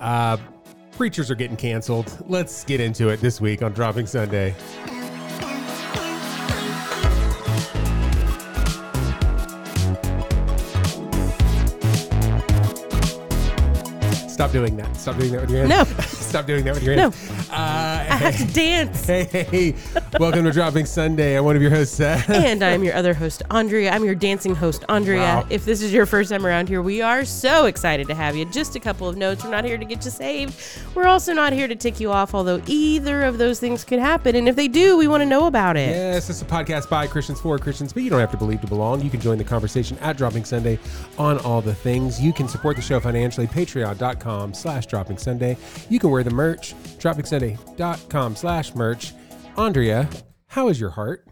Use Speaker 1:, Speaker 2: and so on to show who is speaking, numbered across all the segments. Speaker 1: Uh, preachers are getting canceled. Let's get into it this week on Dropping Sunday. Stop doing that. Stop doing that with your hands. No. Stop doing that with your hands. No. Uh, I
Speaker 2: have to dance. Hey, hey, hey.
Speaker 1: welcome to Dropping Sunday. I'm one of your hosts, Seth.
Speaker 2: and I'm your other host, Andrea. I'm your dancing host, Andrea. Wow. If this is your first time around here, we are so excited to have you. Just a couple of notes. We're not here to get you saved. We're also not here to tick you off, although either of those things could happen. And if they do, we want to know about it.
Speaker 1: Yes, it's a podcast by Christians for Christians, but you don't have to believe to belong. You can join the conversation at Dropping Sunday on all the things. You can support the show financially, patreon.com slash dropping Sunday. You can wear the merch, dropping Sunday dot patreon.com slash merch. Andrea, how is your heart?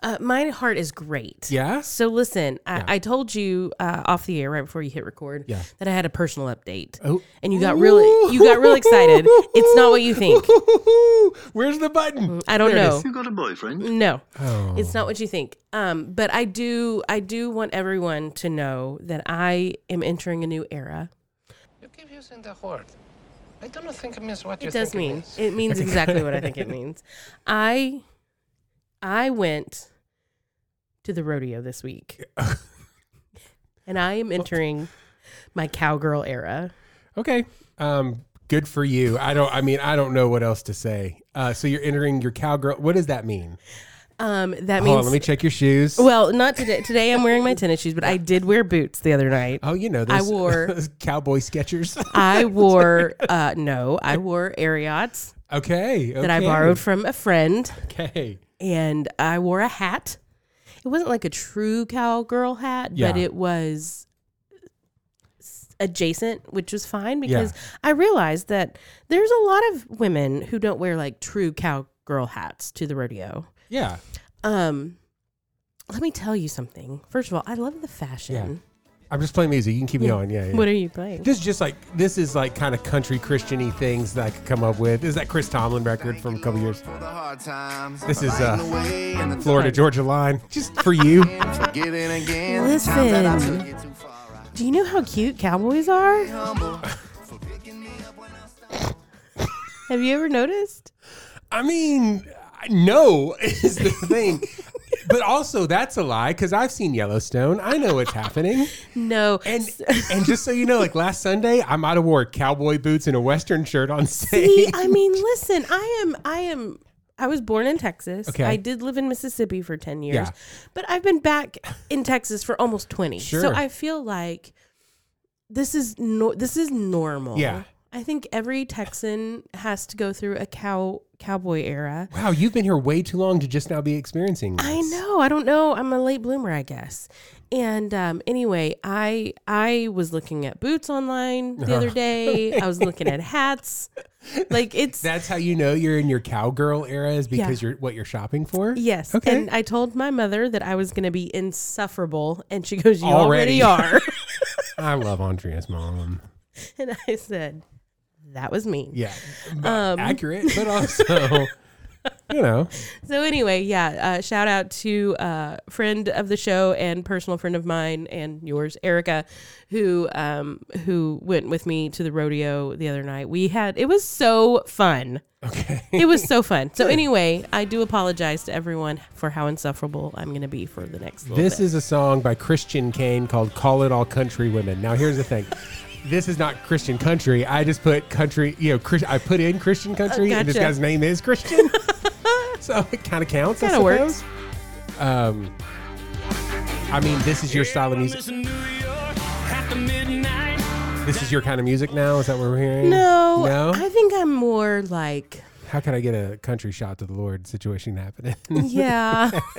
Speaker 2: Uh, my heart is great. Yeah. So listen, I, yeah. I told you uh, off the air right before you hit record yeah. that I had a personal update. Oh. And you got really you got really excited. it's not what you think.
Speaker 1: Where's the button? Mm,
Speaker 2: I don't there know. You got a boyfriend? No. Oh. It's not what you think. Um, but I do I do want everyone to know that I am entering a new era.
Speaker 3: You keep using the word. I don't think it means what it you does think mean. It, means.
Speaker 2: it means exactly what I think it means. I I went to the rodeo this week, and I am entering my cowgirl era.
Speaker 1: Okay, um, good for you. I don't. I mean, I don't know what else to say. Uh, so you're entering your cowgirl. What does that mean?
Speaker 2: Um, that Hold means. on,
Speaker 1: let me check your shoes.
Speaker 2: Well, not today. Today I'm wearing my tennis shoes, but I did wear boots the other night.
Speaker 1: oh, you know, those, I wore- those cowboy Skechers.
Speaker 2: I wore uh, no, I wore Ariats
Speaker 1: okay,
Speaker 2: that I borrowed from a friend,
Speaker 1: Okay,
Speaker 2: and I wore a hat. It wasn't like a true cowgirl hat, Yeah. but it was adjacent, which was fine because I realized that there's a lot of women who don't wear like true cowgirl hats to the rodeo.
Speaker 1: Yeah.
Speaker 2: Um, let me tell you something. First of all, I love the fashion.
Speaker 1: I'm just playing music. You can keep Yeah. going. Yeah, yeah.
Speaker 2: What are you playing?
Speaker 1: This is just like this is like kind of country Christiany things that I could come up with. This is that Chris Tomlin record from a couple years? For the hard times. This is uh, Florida Georgia Line, just for you. Listen.
Speaker 2: Do you know how cute cowboys are? Have you ever noticed?
Speaker 1: I mean, no is the thing. but also that's a lie because I've seen Yellowstone. I know what's happening.
Speaker 2: No,
Speaker 1: and and just so you know, like last Sunday, I might have wore cowboy boots and a western shirt on stage. See,
Speaker 2: I mean, listen, I am, I am. I was born in Texas. Okay. I did live in Mississippi for 10 years, yeah. but I've been back in Texas for almost 20. Sure. So I feel like this is no, this is normal. Yeah. I think every Texan has to go through a cow cowboy era.
Speaker 1: Wow, you've been here way too long to just now be experiencing this. I
Speaker 2: know. I don't know. I'm a late bloomer, I guess. And um, anyway, I I was looking at boots online the other day. I was looking at hats. Like it's
Speaker 1: that's how you know you're in your cowgirl era is because yeah. you're what you're shopping for.
Speaker 2: Yes. Okay. And I told my mother that I was going to be insufferable, and she goes, "You already, already are." I
Speaker 1: love Andrea's mom.
Speaker 2: And I said, that was me.
Speaker 1: Yeah. Um, accurate, but also, you know.
Speaker 2: So, anyway, yeah, uh, shout out to a uh, friend of the show and personal friend of mine and yours, Erica, who um, who went with me to the rodeo the other night. We had, it was so fun. Okay. it was so fun. So, anyway, I do apologize to everyone for how insufferable I'm going to be for the next
Speaker 1: This
Speaker 2: bit.
Speaker 1: is a song by Christian Kane called Call It All Country Women. Now, here's the thing this is not Christian country. I just put country, you know, Chris, I put in Christian oh, country, uh, gotcha. and this guy's name is Christian. so it kind of counts. Kind of works. Um, I mean, this is your style of music. This is your kind of music now. Is that what we're hearing?
Speaker 2: No, no. I think I'm more like.
Speaker 1: How can I get a country shot to the Lord situation happening?
Speaker 2: yeah.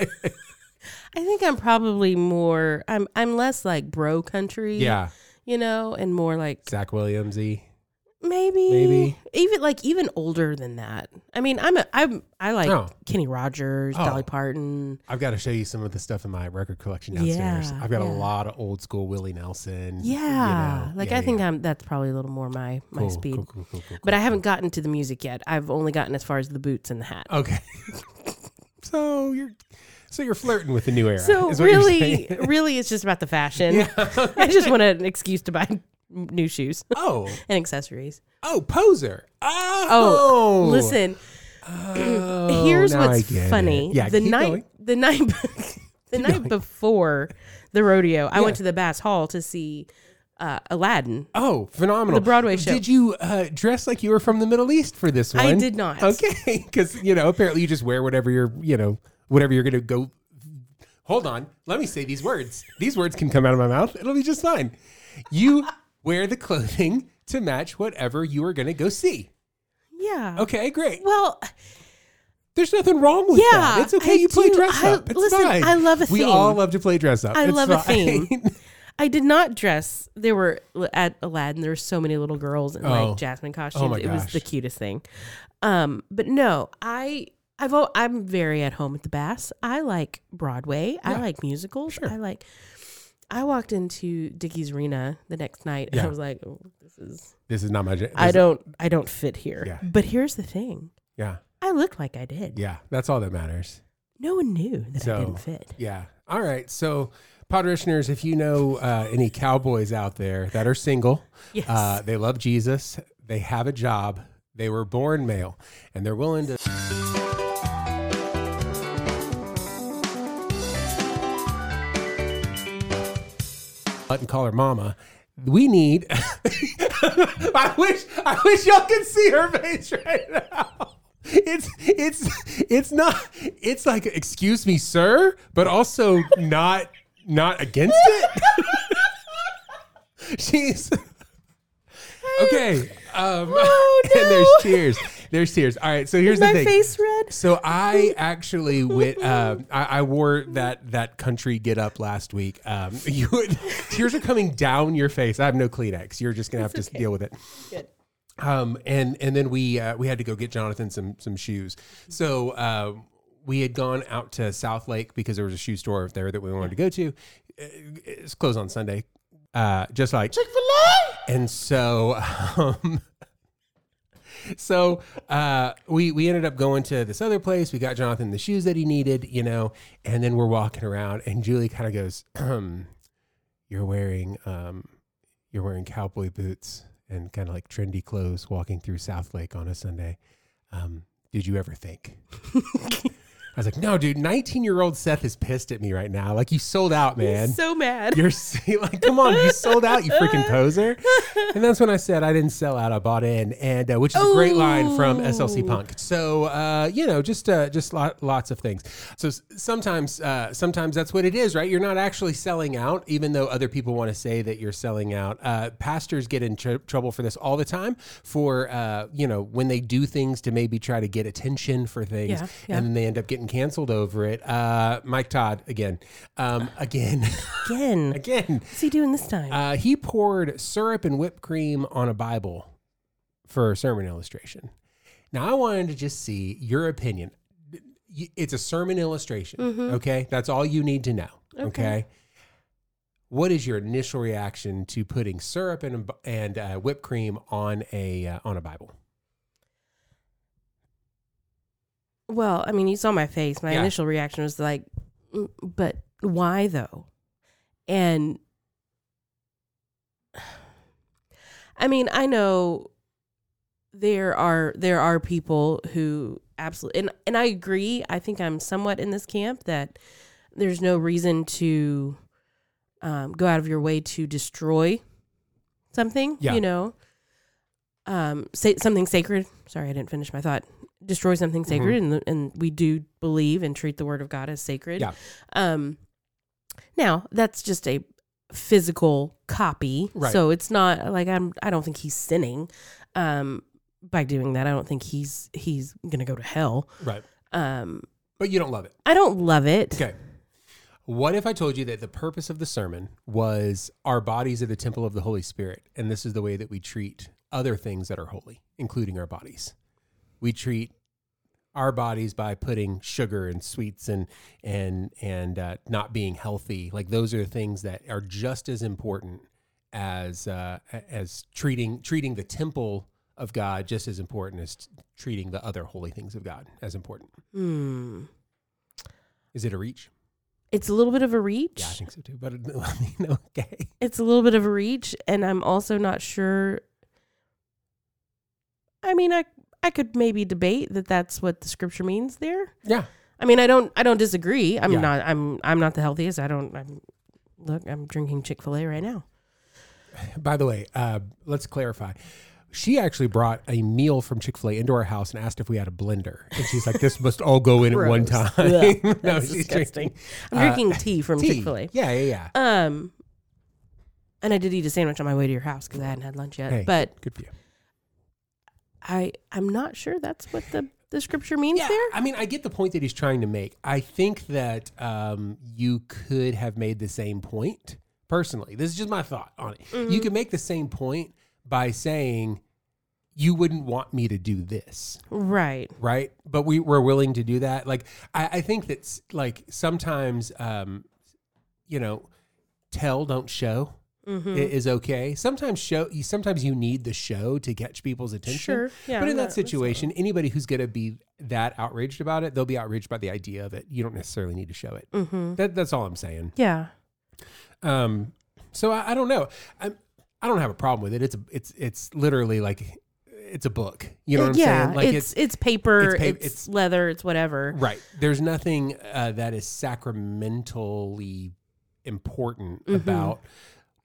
Speaker 2: I think I'm probably more. I'm. I'm less like bro country. Yeah you know, and more like
Speaker 1: Zach Williamsy.
Speaker 2: Maybe, maybe even like even older than that. I mean, I'm a, I'm I like oh. Kenny Rogers, oh. Dolly Parton.
Speaker 1: I've got to show you some of the stuff in my record collection downstairs. Yeah, I've got yeah. a lot of old school Willie Nelson.
Speaker 2: Yeah, you know, like yeah, I think I'm that's probably a little more my cool, my speed. Cool, cool, cool, cool but I haven't gotten to the music yet. I've only gotten as far as the boots and the hat.
Speaker 1: Okay, so you're so you're flirting with the new era.
Speaker 2: So really, really, it's just about the fashion. Yeah. I just want an excuse to buy new shoes. Oh, and accessories.
Speaker 1: Oh, poser. Oh, oh
Speaker 2: listen. Oh, here's what's funny. It. Yeah, the night, going. the night, the keep night going. before the rodeo, yeah. I went to the Bass Hall to see uh, Aladdin.
Speaker 1: Oh, phenomenal! The Broadway show. Did you uh, dress like you were from the Middle East for this one? I
Speaker 2: did not.
Speaker 1: Okay, because you know apparently you just wear whatever you're you know whatever you're going to go. Hold on. Let me say these words. These words can come out of my mouth. It'll be just fine. You wear the clothing to match whatever you are going to go see.
Speaker 2: Yeah.
Speaker 1: Okay, great.
Speaker 2: Well,
Speaker 1: there's nothing wrong with yeah, that. It's okay. I you do, play dress I, up. It's listen, fine. I love a theme. We all love to play dress up.
Speaker 2: I
Speaker 1: it's
Speaker 2: love fine. a theme. I did not dress. There were at Aladdin. There were so many little girls in oh. like Jasmine oh costumes. Oh it was the cutest thing. Um, but no, I I've I'm very at home at the Bass. I like Broadway. Yeah. I like musicals. Sure. I like. I walked into Dickies Arena the next night yeah. and I was like, oh, "This is
Speaker 1: this is not
Speaker 2: my. ji I don't I don't fit here." Yeah. But here's the thing.
Speaker 1: Yeah.
Speaker 2: I looked like I did.
Speaker 1: Yeah, that's all that matters.
Speaker 2: No one knew that so, I didn't fit.
Speaker 1: Yeah. All right. So, Podrishners, if you know uh, any cowboys out there that are single, yes. Uh, they love Jesus, they have a job, they were born male, and they're willing to. and call her mama. We need. I wish I wish y'all could see her face right now. It's it's it's not it's like excuse me, sir, but also not not against it. She's okay. Um, oh, no. And there's tears. There's tears. All right. So here's Is the thing so I actually went. Um, I, I, wore that that country get up last week. Um, you, tears are coming down your face. I have no Kleenex. You're just gonna have it's to okay. deal with it. Good. Um, and and then we uh, we had to go get Jonathan some some shoes. So uh, we had gone out to Southlake because there was a shoe store there that we wanted yeah. to go to. Uh, it's closed on Sunday. Uh, just like Chick Fil A. And so. Um, so uh, we we ended up going to this other place. We got Jonathan the shoes that he needed, you know, and then we're walking around, and Julie kind of goes, um, "You're wearing um, you're wearing cowboy boots and kind of like trendy clothes, walking through Southlake on a Sunday. Um, did you ever think?" I was like, no, dude, 19 year old Seth is pissed at me right now. Like, you sold out, man. He's
Speaker 2: so mad.
Speaker 1: You're like, come on, you sold out, you freaking poser. And that's when I said I didn't sell out, I bought in, and uh, which is Ooh. a great line from oh. SLC Punk. So, uh, you know, just uh, just lot, lots of things. So sometimes, uh, sometimes that's what it is, right? You're not actually selling out, even though other people want to say that you're selling out. Uh, pastors get in tr- trouble for this all the time, for uh, you know, when they do things to maybe try to get attention for things, yeah, yeah. and then they end up getting canceled over it. Uh, Mike Todd again, um, again,
Speaker 2: Again.
Speaker 1: again.
Speaker 2: What's he doing this time?
Speaker 1: Uh, he poured syrup and whipped cream on a Bible for a sermon illustration. Now I wanted to just see your opinion. It's a sermon illustration. Mhm. Okay, that's all you need to know. Okay. Okay. What is your initial reaction to putting syrup and and uh, whipped cream on a uh, on a Bible?
Speaker 2: Well, I mean, you saw my face. My Yeah. initial reaction was like, mm, but why though? And I mean, I know there are there are people who absolutely and and I agree. I think I'm somewhat in this camp that there's no reason to um, go out of your way to destroy something. Yeah. You know, um, say something sacred. Sorry, I didn't finish my thought destroy something sacred mm-hmm. and and we do believe and treat the word of God as sacred. Yeah. Um now that's just a physical copy. Right. So it's not like I'm I don't think he's sinning um by doing that. I don't think he's he's going to go to hell.
Speaker 1: Right. Um but you don't love it.
Speaker 2: I don't love it.
Speaker 1: Okay. What if I told you that the purpose of the sermon was our bodies are the temple of the Holy Spirit and this is the way that we treat other things that are holy, including our bodies? we treat our bodies by putting sugar and sweets and and and uh, not being healthy. Like those are things that are just as important as uh, as treating treating the temple of God just as important as treating the other holy things of God as important. Mm. Is it a reach?
Speaker 2: It's a little bit of a reach. Yeah, I think
Speaker 1: so too. But I know, okay,
Speaker 2: it's a little bit of a reach, and I'm also not sure. I mean, I I could maybe debate that that's what the scripture means there. Yeah. I mean, I don't I don't disagree. I'm yeah. not I'm I'm not the healthiest. I don't I'm look, I'm drinking Chick-fil-A right now.
Speaker 1: By the way, uh, let's clarify. She actually brought a meal from Chick Fil A into our house and asked if we had a blender. And she's like, "This must all go in at one time." Yeah, that's no,
Speaker 2: disgusting. Drinking, I'm uh, drinking tea from Chick Fil
Speaker 1: A. Yeah, yeah, yeah. Um,
Speaker 2: and I did eat a sandwich on my way to your house because I hadn't had lunch yet. Hey, but good for you. I I'm not sure that's what the the scripture means yeah, there?
Speaker 1: I mean, I get the point that he's trying to make. I think that um, you could have made the same point personally. This is just my thought on it. Mm-hmm. You can make the same point by saying, you wouldn't want me to do this.
Speaker 2: Right.
Speaker 1: Right. But we were willing to do that. Like, I, I think that's like sometimes, um, you know, tell, don't show mm-hmm. is okay. Sometimes show you sometimes you need the show to catch people's attention. Sure. Yeah, but in that, that situation, anybody who's going to be that outraged about it, they'll be outraged by the idea of it. You don't necessarily need to show it. Mm-hmm. That, that's all I'm saying.
Speaker 2: Yeah.
Speaker 1: Um. So I, I don't know. I I don't have a problem with it. It's a, it's it's literally like it's a book. You know what I'm yeah, saying?
Speaker 2: Like it's it's, it's paper, it's, pa- it's, it's, leather, it's whatever.
Speaker 1: Right. There's nothing uh, that is sacramentally important mm-hmm. about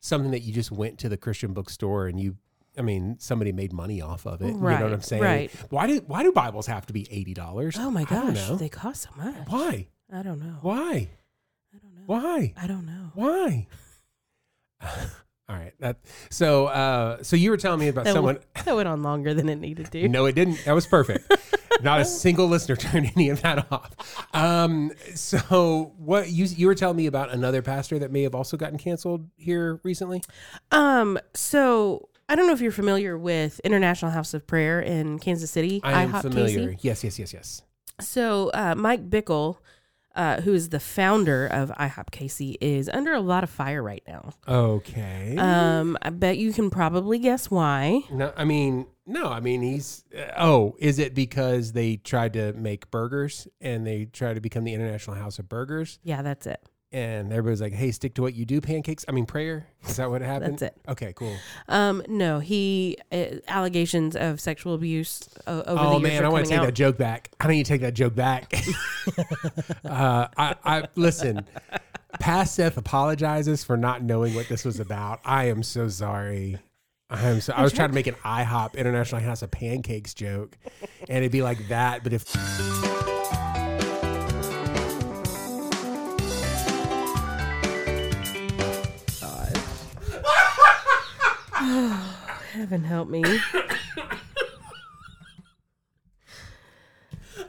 Speaker 1: something that you just went to the Christian bookstore and you I mean, somebody made money off of it. Right, you know what I'm saying? Right. Why do why do Bibles have to be eighty
Speaker 2: dollars? Oh my gosh, they cost so much.
Speaker 1: Why?
Speaker 2: I don't know. Why?
Speaker 1: I don't know. Why?
Speaker 2: I don't know.
Speaker 1: Why? All right. That, so uh, so you were telling me about
Speaker 2: that
Speaker 1: someone
Speaker 2: went, that went on longer than it needed to.
Speaker 1: no, it didn't. That was perfect. Not a single listener turned any of that off. Um, so what you you were telling me about another pastor that may have also gotten canceled here recently?
Speaker 2: Um, so I don't know if you're familiar with International House of Prayer in Kansas City.
Speaker 1: I am IHOP familiar. KC. Yes, yes, yes, yes.
Speaker 2: So uh, Mike Bickle uh, who is the founder of IHOP KC, is under a lot of fire right now.
Speaker 1: Okay.
Speaker 2: Um, I bet you can probably guess why.
Speaker 1: No, I mean, no, I mean he's. Uh, oh, is it because they tried to make burgers and they tried to become the International House of Burgers?
Speaker 2: Yeah, that's it
Speaker 1: and everybody's like, "Hey, stick to what you do." Pancakes. I mean, prayer. Is that what happened? That's it. Okay, cool.
Speaker 2: Um, no, he uh, allegations of sexual abuse uh, over oh, the years. Oh man,
Speaker 1: I want to take out. that joke back. I need to take that joke back. uh, I, I listen. Past Seth apologizes for not knowing what this was about. I am so sorry. I am so. I was trying to make an IHOP International House of Pancakes joke, and it'd be like that, but if.
Speaker 2: Oh, heaven help me. I want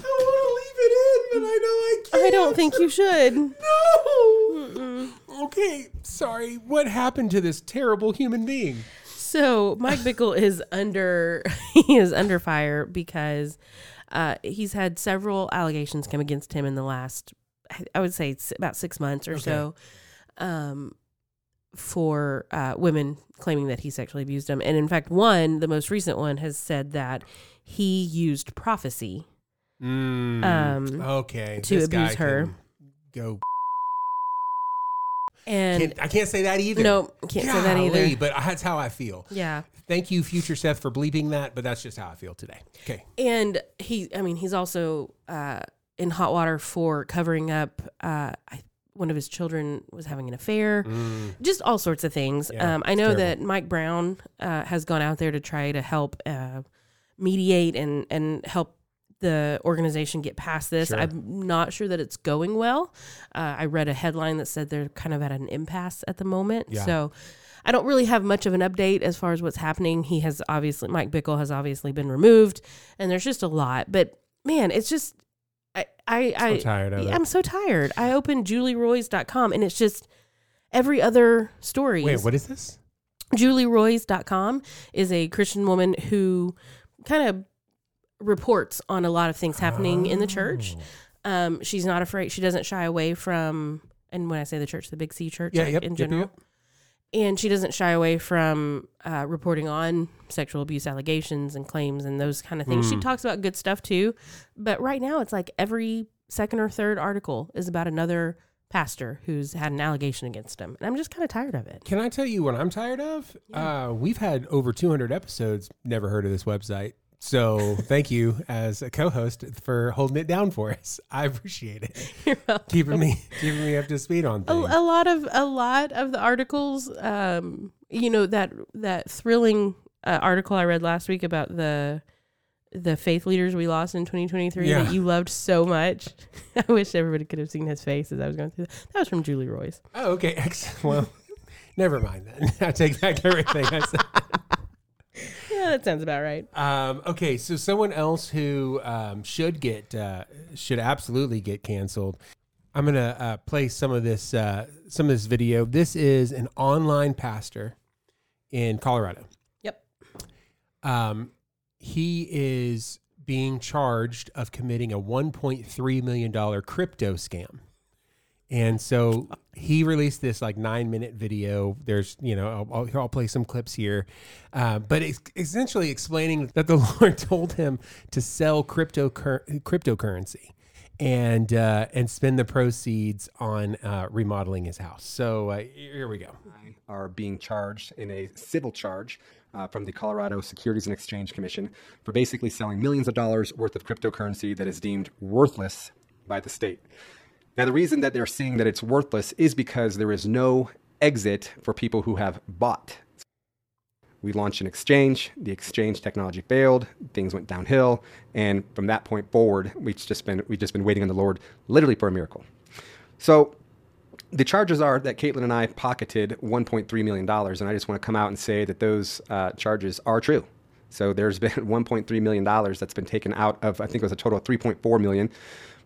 Speaker 2: to leave it in, but I know I can't. I don't think you should. No.
Speaker 1: Mm-mm. Okay, sorry. What happened to this terrible human being?
Speaker 2: So Mike Bickle is under he is under fire because uh, he's had several allegations come against him in the last I would say about six months or okay. so. Um, for uh, women claiming that he sexually abused them. And in fact, one, the most recent one, has said that he used prophecy. Mm,
Speaker 1: um, okay.
Speaker 2: To this abuse her.
Speaker 1: Go. And can't, I can't say that either.
Speaker 2: No, can't Golly, say that either.
Speaker 1: But that's how I feel. Yeah. Thank you, future Seth, for bleeping that. But that's just how I feel today. Okay.
Speaker 2: And he, I mean, he's also uh, in hot water for covering up. Uh, I one of his children was having an affair, mm. just all sorts of things. Yeah, um, I know that Mike Brown uh, has gone out there to try to help uh, mediate and and help the organization get past this. Sure. I'm not sure that it's going well. Uh, I read a headline that said they're kind of at an impasse at the moment. Yeah. So. I don't really have much of an update as far as what's happening. He has obviously Mike Bickle has obviously been removed, and there's just a lot. But man, it's just I, I, so I tired of I'm so tired. I opened julieroys.com and it's just every other story.
Speaker 1: Wait, what is this?
Speaker 2: julieroys.com is a Christian woman who kind of reports on a lot of things happening oh. in the church. Oh. Um, she's not afraid. She doesn't shy away from, and when I say the church, the Big C church yeah, like, yep, in general. Yep, yep and she doesn't shy away from uh, reporting on sexual abuse allegations and claims and those kind of things. Mm. She hmm. talks about good stuff too, but right now it's like every second or third article is about another pastor who's had an allegation against him, and I'm just kind of tired of it.
Speaker 1: Can I tell you what I'm tired of? Yeah. Uh, we've had over 200 episodes. Never heard of this website. So thank you as a co-host for holding it down for us. I appreciate it. You're welcome. Keeping me keeping me up to speed on things. A,
Speaker 2: a lot of a lot of the articles, um, you know that that thrilling uh, article I read last week about the the faith leaders we lost in 2023 yeah. that you loved so much. I wish everybody could have seen his face as I was going through that. That was from Julie Roys.
Speaker 1: Oh, okay. Excellent. Well, never mind then. I take back everything I said
Speaker 2: yeah, that sounds about right. Um,
Speaker 1: okay, so someone else who um, should get uh, should absolutely get canceled. I'm gonna uh, play some of this uh, some of this video. This is an online pastor in Colorado.
Speaker 2: Yep.
Speaker 1: Um, he is being charged of committing a 1.3 million dollar crypto scam. And so he released this like nine minute video. There's, you know, I'll, I'll, play some clips here, uh, but it's essentially explaining that the Lord told him to sell cryptocur- cryptocurrency and uh, and spend the proceeds on uh, remodeling his house. So uh, here we go.
Speaker 4: Are being charged in a civil charge uh, from the Colorado Securities and Exchange Commission for basically selling millions of dollars worth of cryptocurrency that is deemed worthless by the state. Now, the reason that they're seeing that it's worthless is because there is no exit for people who have bought. We launched an exchange, the exchange technology failed, things went downhill, and from that point forward, we've just been we've just been waiting on the Lord literally for a miracle. So the charges are that Caitlin and I pocketed $1.3 million, and I just want to come out and say that those uh, charges are true. So there's been $1.3 million that's been taken out of, I think it was a total of $3.4 million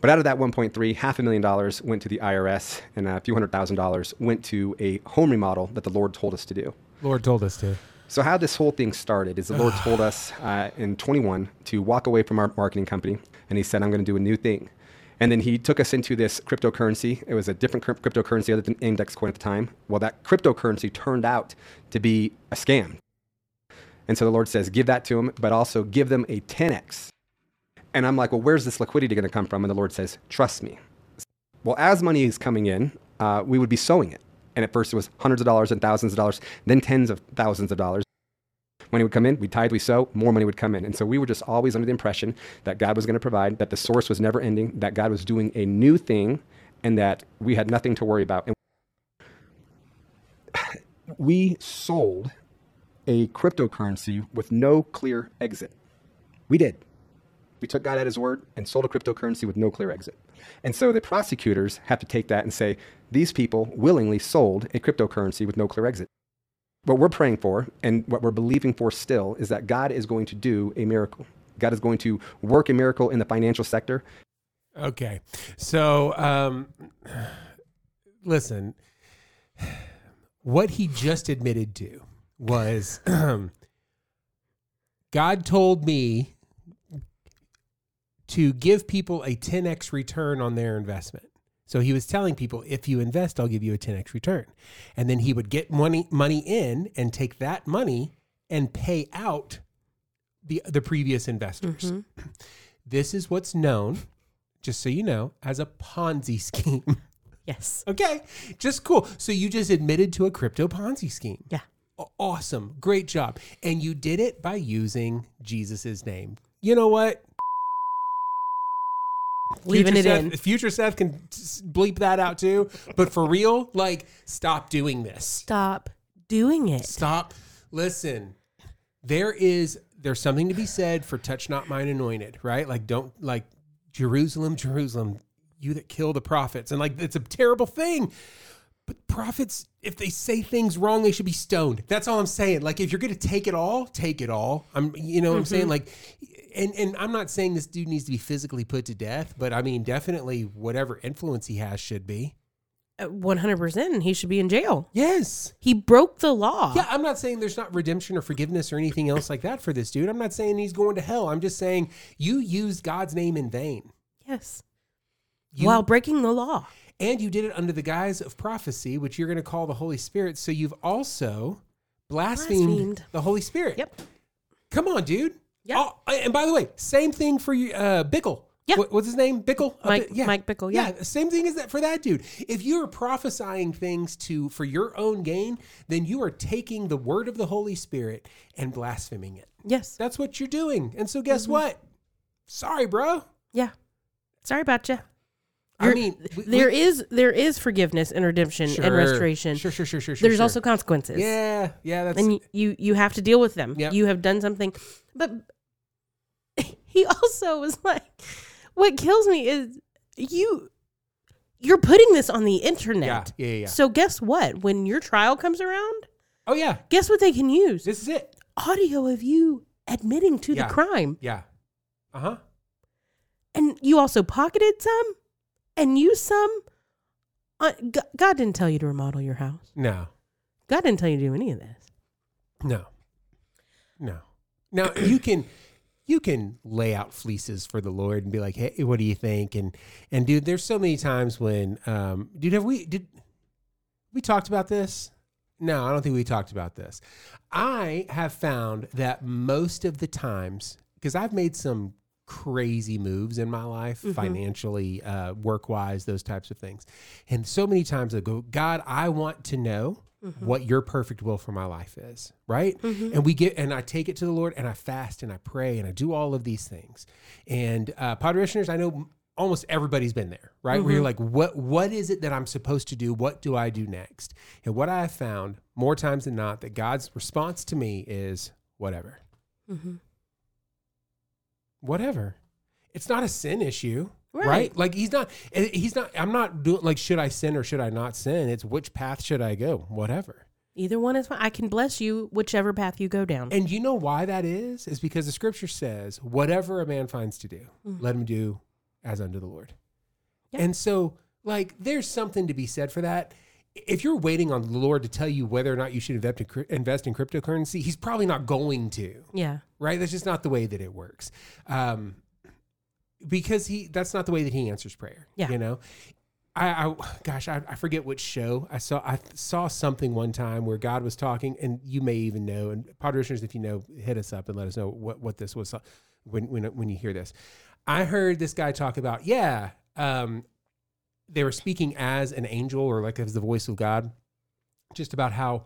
Speaker 4: but out of that 1.3, half a million dollars went to the IRS, and a few hundred thousand dollars went to a home remodel that the Lord told us to do.
Speaker 1: Lord told us to.
Speaker 4: So how this whole thing started is the Lord told us uh, in 21 to walk away from our marketing company, and He said, "I'm going to do a new thing." And then he took us into this cryptocurrency. It was a different cryptocurrency other than INDXcoin at the time. Well, that cryptocurrency turned out to be a scam. And so the Lord says, give that to them, but also give them a 10x and I'm like, well, where's this liquidity going to come from? And the Lord says, trust me. Well, as money is coming in, uh, we would be sowing it. And at first it was hundreds of dollars and thousands of dollars, then tens of thousands of dollars. Money would come in, we tithe, we sow, more money would come in. And so we were just always under the impression that God was going to provide, that the source was never ending, that God was doing a new thing, and that we had nothing to worry about. And we sold a cryptocurrency with no clear exit. We did we took God at his word and sold a cryptocurrency with no clear exit. And so the prosecutors have to take that and say, these people willingly sold a cryptocurrency with no clear exit. What we're praying for and what we're believing for still is that God is going to do a miracle. God is going to work a miracle in the financial sector.
Speaker 1: Okay. So, um, listen, what he just admitted to was God told me to give people a 10x return on their investment. So he was telling people, if you invest, I'll give you a 10x return. And then he would get money money in and take that money and pay out the the previous investors. Mm-hmm. This is what's known, just so you know, as a Ponzi scheme.
Speaker 2: Yes.
Speaker 1: okay. Just cool. So you just admitted to a crypto Ponzi scheme.
Speaker 2: Yeah.
Speaker 1: Awesome. Great job. And you did it by using Jesus's name. You know what?
Speaker 2: Leaving
Speaker 1: it Seth,
Speaker 2: in.
Speaker 1: Future Seth can bleep that out too. But for real, like, stop doing this.
Speaker 2: Stop doing it.
Speaker 1: Stop. Listen, there is there's something to be said for touch not mine anointed, right? Like, don't like Jerusalem, Jerusalem, you that kill the prophets, and like it's a terrible thing. But prophets, if they say things wrong, they should be stoned. That's all I'm saying. Like, if you're going to take it all, take it all. I'm, you know, what mm-hmm. I'm saying mm-hmm. like and and I'm not saying this dude needs to be physically put to death, but I mean definitely whatever influence he has should be.
Speaker 2: Uh, one hundred percent, he should be in jail.
Speaker 1: Yes,
Speaker 2: he broke the law.
Speaker 1: Yeah, I'm not saying there's not redemption or forgiveness or anything else like that for this dude. I'm not saying he's going to hell. I'm just saying you used God's name in vain.
Speaker 2: Yes, you, while breaking the law,
Speaker 1: and you did it under the guise of prophecy, which you're going to call the Holy Spirit. So you've also blasphemed, blasphemed. the Holy Spirit.
Speaker 2: Yep.
Speaker 1: Come on, dude. Yeah. Oh, and by the way, same thing for uh, Bickle. Yeah. What, what's his name? Bickle.
Speaker 2: Mike.
Speaker 1: yeah.
Speaker 2: Mike Bickle.
Speaker 1: Yeah. yeah. Same thing as that for that dude. If you are prophesying things to for your own gain, then you are taking the word of the Holy Spirit and blaspheming it.
Speaker 2: Yes.
Speaker 1: That's what you're doing. And so guess mm-hmm. what? Sorry, bro.
Speaker 2: Yeah. Sorry about you. You're, I mean, we, there we, is there is forgiveness and redemption sure, and restoration. Sure, sure, sure, sure. There's sure. also consequences.
Speaker 1: Yeah, yeah. That's
Speaker 2: and you you have to deal with them. Yep. You have done something, but he also was like, what kills me is you you're putting this on the internet. Yeah, yeah, yeah. So guess what? When your trial comes around,
Speaker 1: oh yeah,
Speaker 2: guess what they can use?
Speaker 1: This is it.
Speaker 2: Audio of you admitting to yeah. the crime.
Speaker 1: Yeah. Uh huh.
Speaker 2: And you also pocketed some, and used some. Uh, God didn't tell you to remodel your house.
Speaker 1: No.
Speaker 2: God didn't tell you to do any of this.
Speaker 1: No. No. Now you can you can lay out fleeces for the Lord and be like, "Hey, what do you think?" And and dude, there's so many times when, um, dude, have we did we talked about this? No, I don't think we talked about this. I have found that most of the times, because I've made some crazy moves in my life, mm-hmm. financially, uh, work wise, those types of things, and so many times I go, "God, I want to know." mm-hmm. what your perfect will for my life is, right? Mm-hmm. And we get and I take it to the Lord and I fast and I pray and I do all of these things. And uh, parishioners, I know almost everybody's been there, right? Mm-hmm. Where you're mm-hmm. like, what what is it that I'm supposed to do? What do I do next? And what I have found more times than not that God's response to me is whatever. Mm-hmm. Whatever. It's not a sin issue. Right. right. Like he's not, he's not, I'm not doing like, should I sin or should I not sin? It's which path should I go? Whatever.
Speaker 2: Either one is fine. I can bless you whichever path you go down.
Speaker 1: And you know why that is? Is because the scripture says, whatever a man finds to do, mm-hmm. let him do as unto the Lord. And so, like, there's something to be said for that. If you're waiting on the Lord to tell you whether or not you should invest in, invest in cryptocurrency, he's probably not going to.
Speaker 2: Yeah.
Speaker 1: Right? That's just not the way that it works. Um, because he that's not the way that he answers prayer. Yeah. You know, I, I gosh, I, I, forget which show I saw. I saw something one time where God was talking, and you may even know. And podritioners, if you know, hit us up and let us know what what this was when when when you hear this. I heard this guy talk about yeah, um, they were speaking as an angel or like as the voice of God, just about how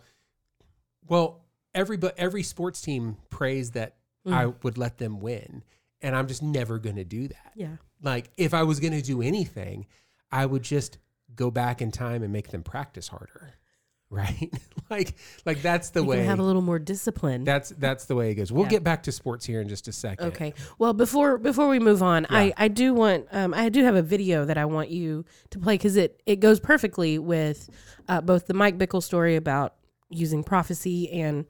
Speaker 1: well every but every sports team prays that mm. I would let them win and I'm just never going to do that.
Speaker 2: Yeah.
Speaker 1: Like if I was going to do anything, I would just go back in time and make them practice harder. Right? like like that's the you way.
Speaker 2: have a little more discipline.
Speaker 1: That's that's the way it goes. We'll yeah. get back to sports here in just a second.
Speaker 2: Okay. Well, before before we move on, yeah. I I do want um I do have a video that I want you to play cuz it it goes perfectly with uh, both the Mike Bickle story about using prophecy and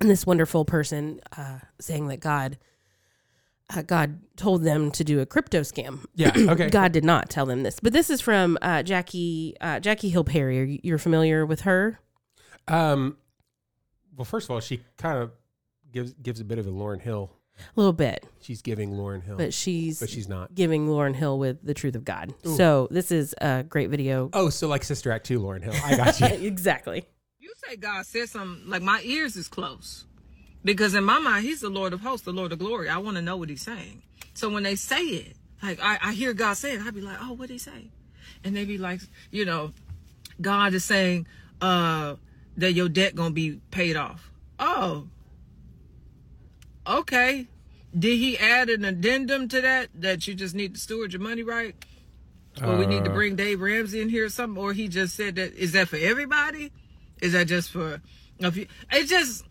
Speaker 2: and this wonderful person uh, saying that God uh, God told them to do a crypto scam.
Speaker 1: Yeah. Okay.
Speaker 2: God did not tell them this, but this is from uh, Jackie uh, Jackie Hill Perry. Are you, you're familiar with her? Um.
Speaker 1: Well, first of all, she kind of gives gives a bit of a Lauren Hill. A
Speaker 2: little bit.
Speaker 1: She's giving Lauren Hill,
Speaker 2: but she's but she's not giving Lauren Hill with the truth of God. Ooh. So this is a great video.
Speaker 1: Oh, so like Sister Act two, Lauren Hill. I got you
Speaker 2: exactly.
Speaker 5: You say God said something like my ears is close. Because in my mind, he's the Lord of hosts, the Lord of glory. I want to know what he's saying. So when they say it, like I, I hear God saying, I'd be like, oh, what did he say? And they be like, you know, God is saying uh, that your debt going to be paid off. Oh, okay. Did he add an addendum to that, that you just need to steward your money right? Or uh, we need to uh. bring Dave Ramsey in here or something? Or he just said that, is that for everybody? Is that just for a few? It just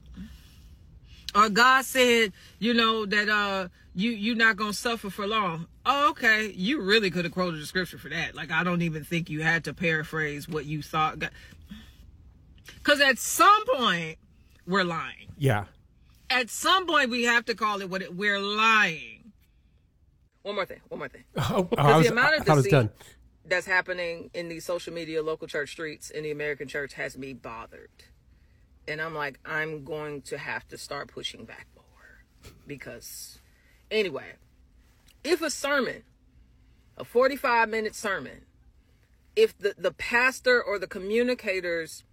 Speaker 5: or God said, you know, that uh you you're not gonna suffer for long. Oh, okay. You really could have quoted the scripture for that. Like I don't even think you had to paraphrase what you thought God... Cause at some point we're lying.
Speaker 1: Yeah.
Speaker 5: At some point we have to call it what it we're lying.
Speaker 6: One more thing. One more thing. Oh, oh I was, the amount of I, I was done that's happening in the social media local church streets in the American church has me bothered. And I'm like, I'm going to have to start pushing back more. Because, anyway, if a sermon, a 45 minute sermon, if the, the pastor or the communicator's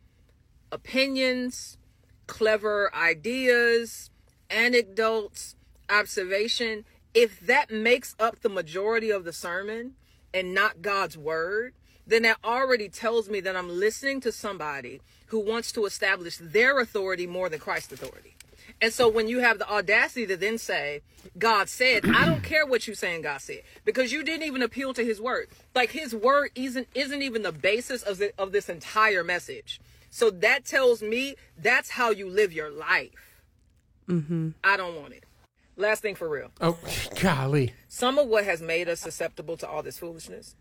Speaker 6: opinions, clever ideas, anecdotes, observation, if that makes up the majority of the sermon and not God's word, then that already tells me that I'm listening to somebody who wants to establish their authority more than Christ's authority. And so when you have the audacity to then say, God said, I don't care what you say. saying God said, because you didn't even appeal to his word. Like his word isn't isn't even the basis of, the, of this entire message. So that tells me that's how you live your life. Mm-hmm. I don't want it. Last thing for real.
Speaker 1: Oh, golly.
Speaker 6: Some of what has made us susceptible to all this foolishness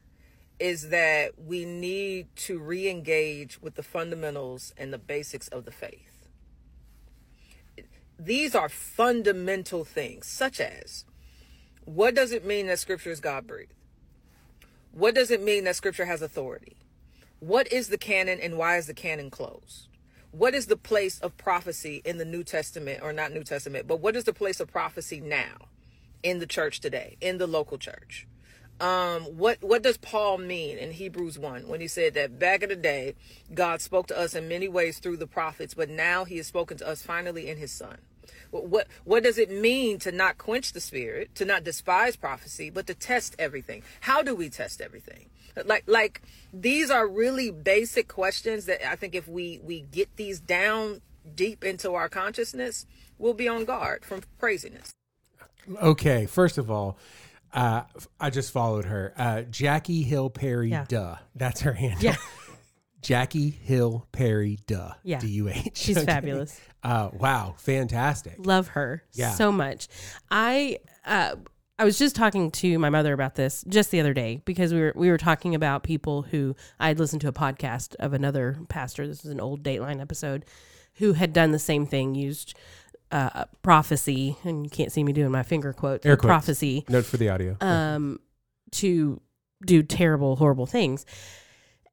Speaker 6: is that we need to re engage with the fundamentals and the basics of the faith. These are fundamental things, such as what does it mean that Scripture is God breathed? What does it mean that Scripture has authority? What is the canon and why is the canon closed? What is the place of prophecy in the New Testament, or not New Testament, but what is the place of prophecy now in the church today, in the local church? um, what what does Paul mean in Hebrews one when he said that back in the day God spoke to us in many ways through the prophets, but now He has spoken to us finally in His Son. What, what what does it mean to not quench the spirit, to not despise prophecy, but to test everything? How do we test everything? Like like these are really basic questions that I think if we we get these down deep into our consciousness, we'll be on guard from craziness.
Speaker 1: Okay, first of all, uh, I just followed her. Uh, Jackie Hill Perry, yeah. duh. That's her handle. Yeah. Jackie Hill Perry, duh. Yeah. D U H.
Speaker 2: She's
Speaker 1: okay.
Speaker 2: fabulous.
Speaker 1: Uh, wow. Fantastic.
Speaker 2: Love her yeah. so much. I, uh, I was just talking to my mother about this just the other day because we were we were talking about people who I had listened to a podcast of another pastor. This is an old Dateline episode, who had done the same thing, used uh, prophecy, and you can't see me doing my finger quotes, Air quotes. prophecy.
Speaker 1: Note for the audio. Um,
Speaker 2: to do terrible, horrible things.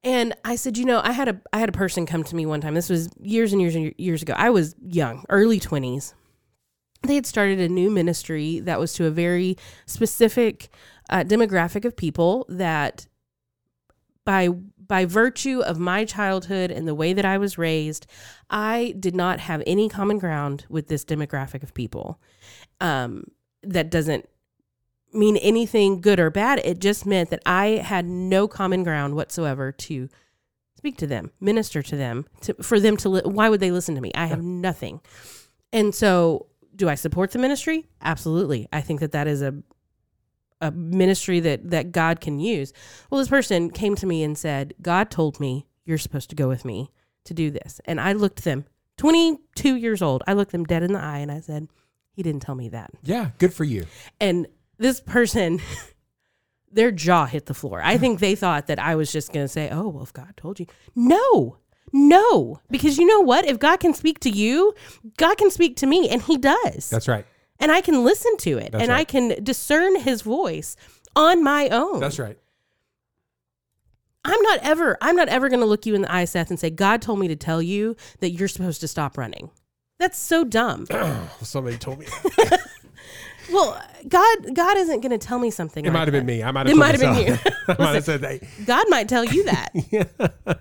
Speaker 2: And I said, you know, I had a I had a person come to me one time. This was years and years and years ago. I was young, early twenties. They had started a new ministry that was to a very specific uh, demographic of people that by by virtue of my childhood and the way that I was raised, I did not have any common ground with this demographic of people. Um, that doesn't mean anything good or bad. It just meant that I had no common ground whatsoever to speak to them, minister to them, to, for them to. Li- why would they listen to me? I have nothing. And so, do I support the ministry? Absolutely. I think that that is a a ministry that that God can use. Well, this person came to me and said, "God told me you're supposed to go with me to do this." And I looked them, 22 years old. I looked them dead in the eye and I said, "He didn't tell me that."
Speaker 1: Yeah, good for you.
Speaker 2: And this person their jaw hit the floor. I think they thought that I was just going to say, "Oh, well, if God told you." No. No, because you know what? If God can speak to you, God can speak to me, and He does.
Speaker 1: That's right
Speaker 2: and I can listen to it That's and right. I can discern his voice on my own.
Speaker 1: That's right.
Speaker 2: I'm not ever I'm not ever going to look you in the eye Seth and say God told me to tell you that you're supposed to stop running. That's so dumb.
Speaker 1: Somebody told me.
Speaker 2: well, God God isn't going to tell me something.
Speaker 1: It
Speaker 2: like
Speaker 1: might have been me. I might have. It might have been you.
Speaker 2: I might have said that. God might tell you that. yeah.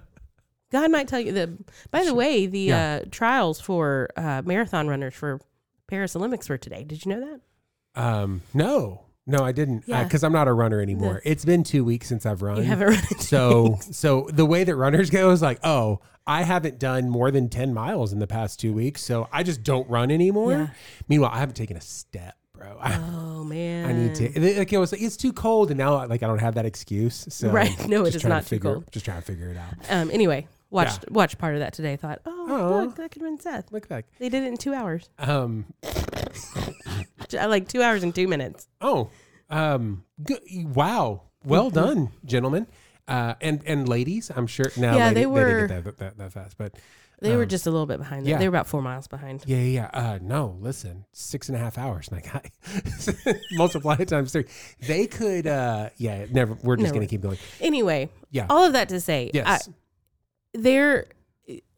Speaker 2: God might tell you that. By the way, the yeah. uh, trials for uh, marathon runners for Paris Olympics were today. Did you know
Speaker 1: that? Um, no, no, I didn't. Because uh, yeah. because I'm not a runner anymore. The, it's been two weeks since I've run. You haven't run. So, so the way that runners go is like, oh, I haven't done more than ten miles in the past two weeks, so I just don't run anymore. Yeah. Meanwhile, I haven't taken a step. Bro,
Speaker 2: I, oh man, I need to.
Speaker 1: Like it was like it's too cold, and now like I don't have that excuse. So right, no, it is not too figure, cold. Just trying to figure it out.
Speaker 2: Um, anyway, Watched yeah. watched part of that today. Thought, oh, oh. look, that could have been Seth. Look back. They did it in two hours. Um, like two hours and two minutes.
Speaker 1: Oh, um, good, wow. Well mm-hmm. done, gentlemen, uh, and and ladies. I'm sure now.
Speaker 2: Yeah,
Speaker 1: lady,
Speaker 2: they were they didn't get that, that, that fast, but they um, were just a little bit behind. Them. Yeah. They were about four miles behind.
Speaker 1: Yeah, yeah. Uh, no, listen, six and a half hours, my guy. Multiply it times three. They could, uh, yeah, never. We're just going to keep going.
Speaker 2: Anyway, yeah. all of that to say, yes there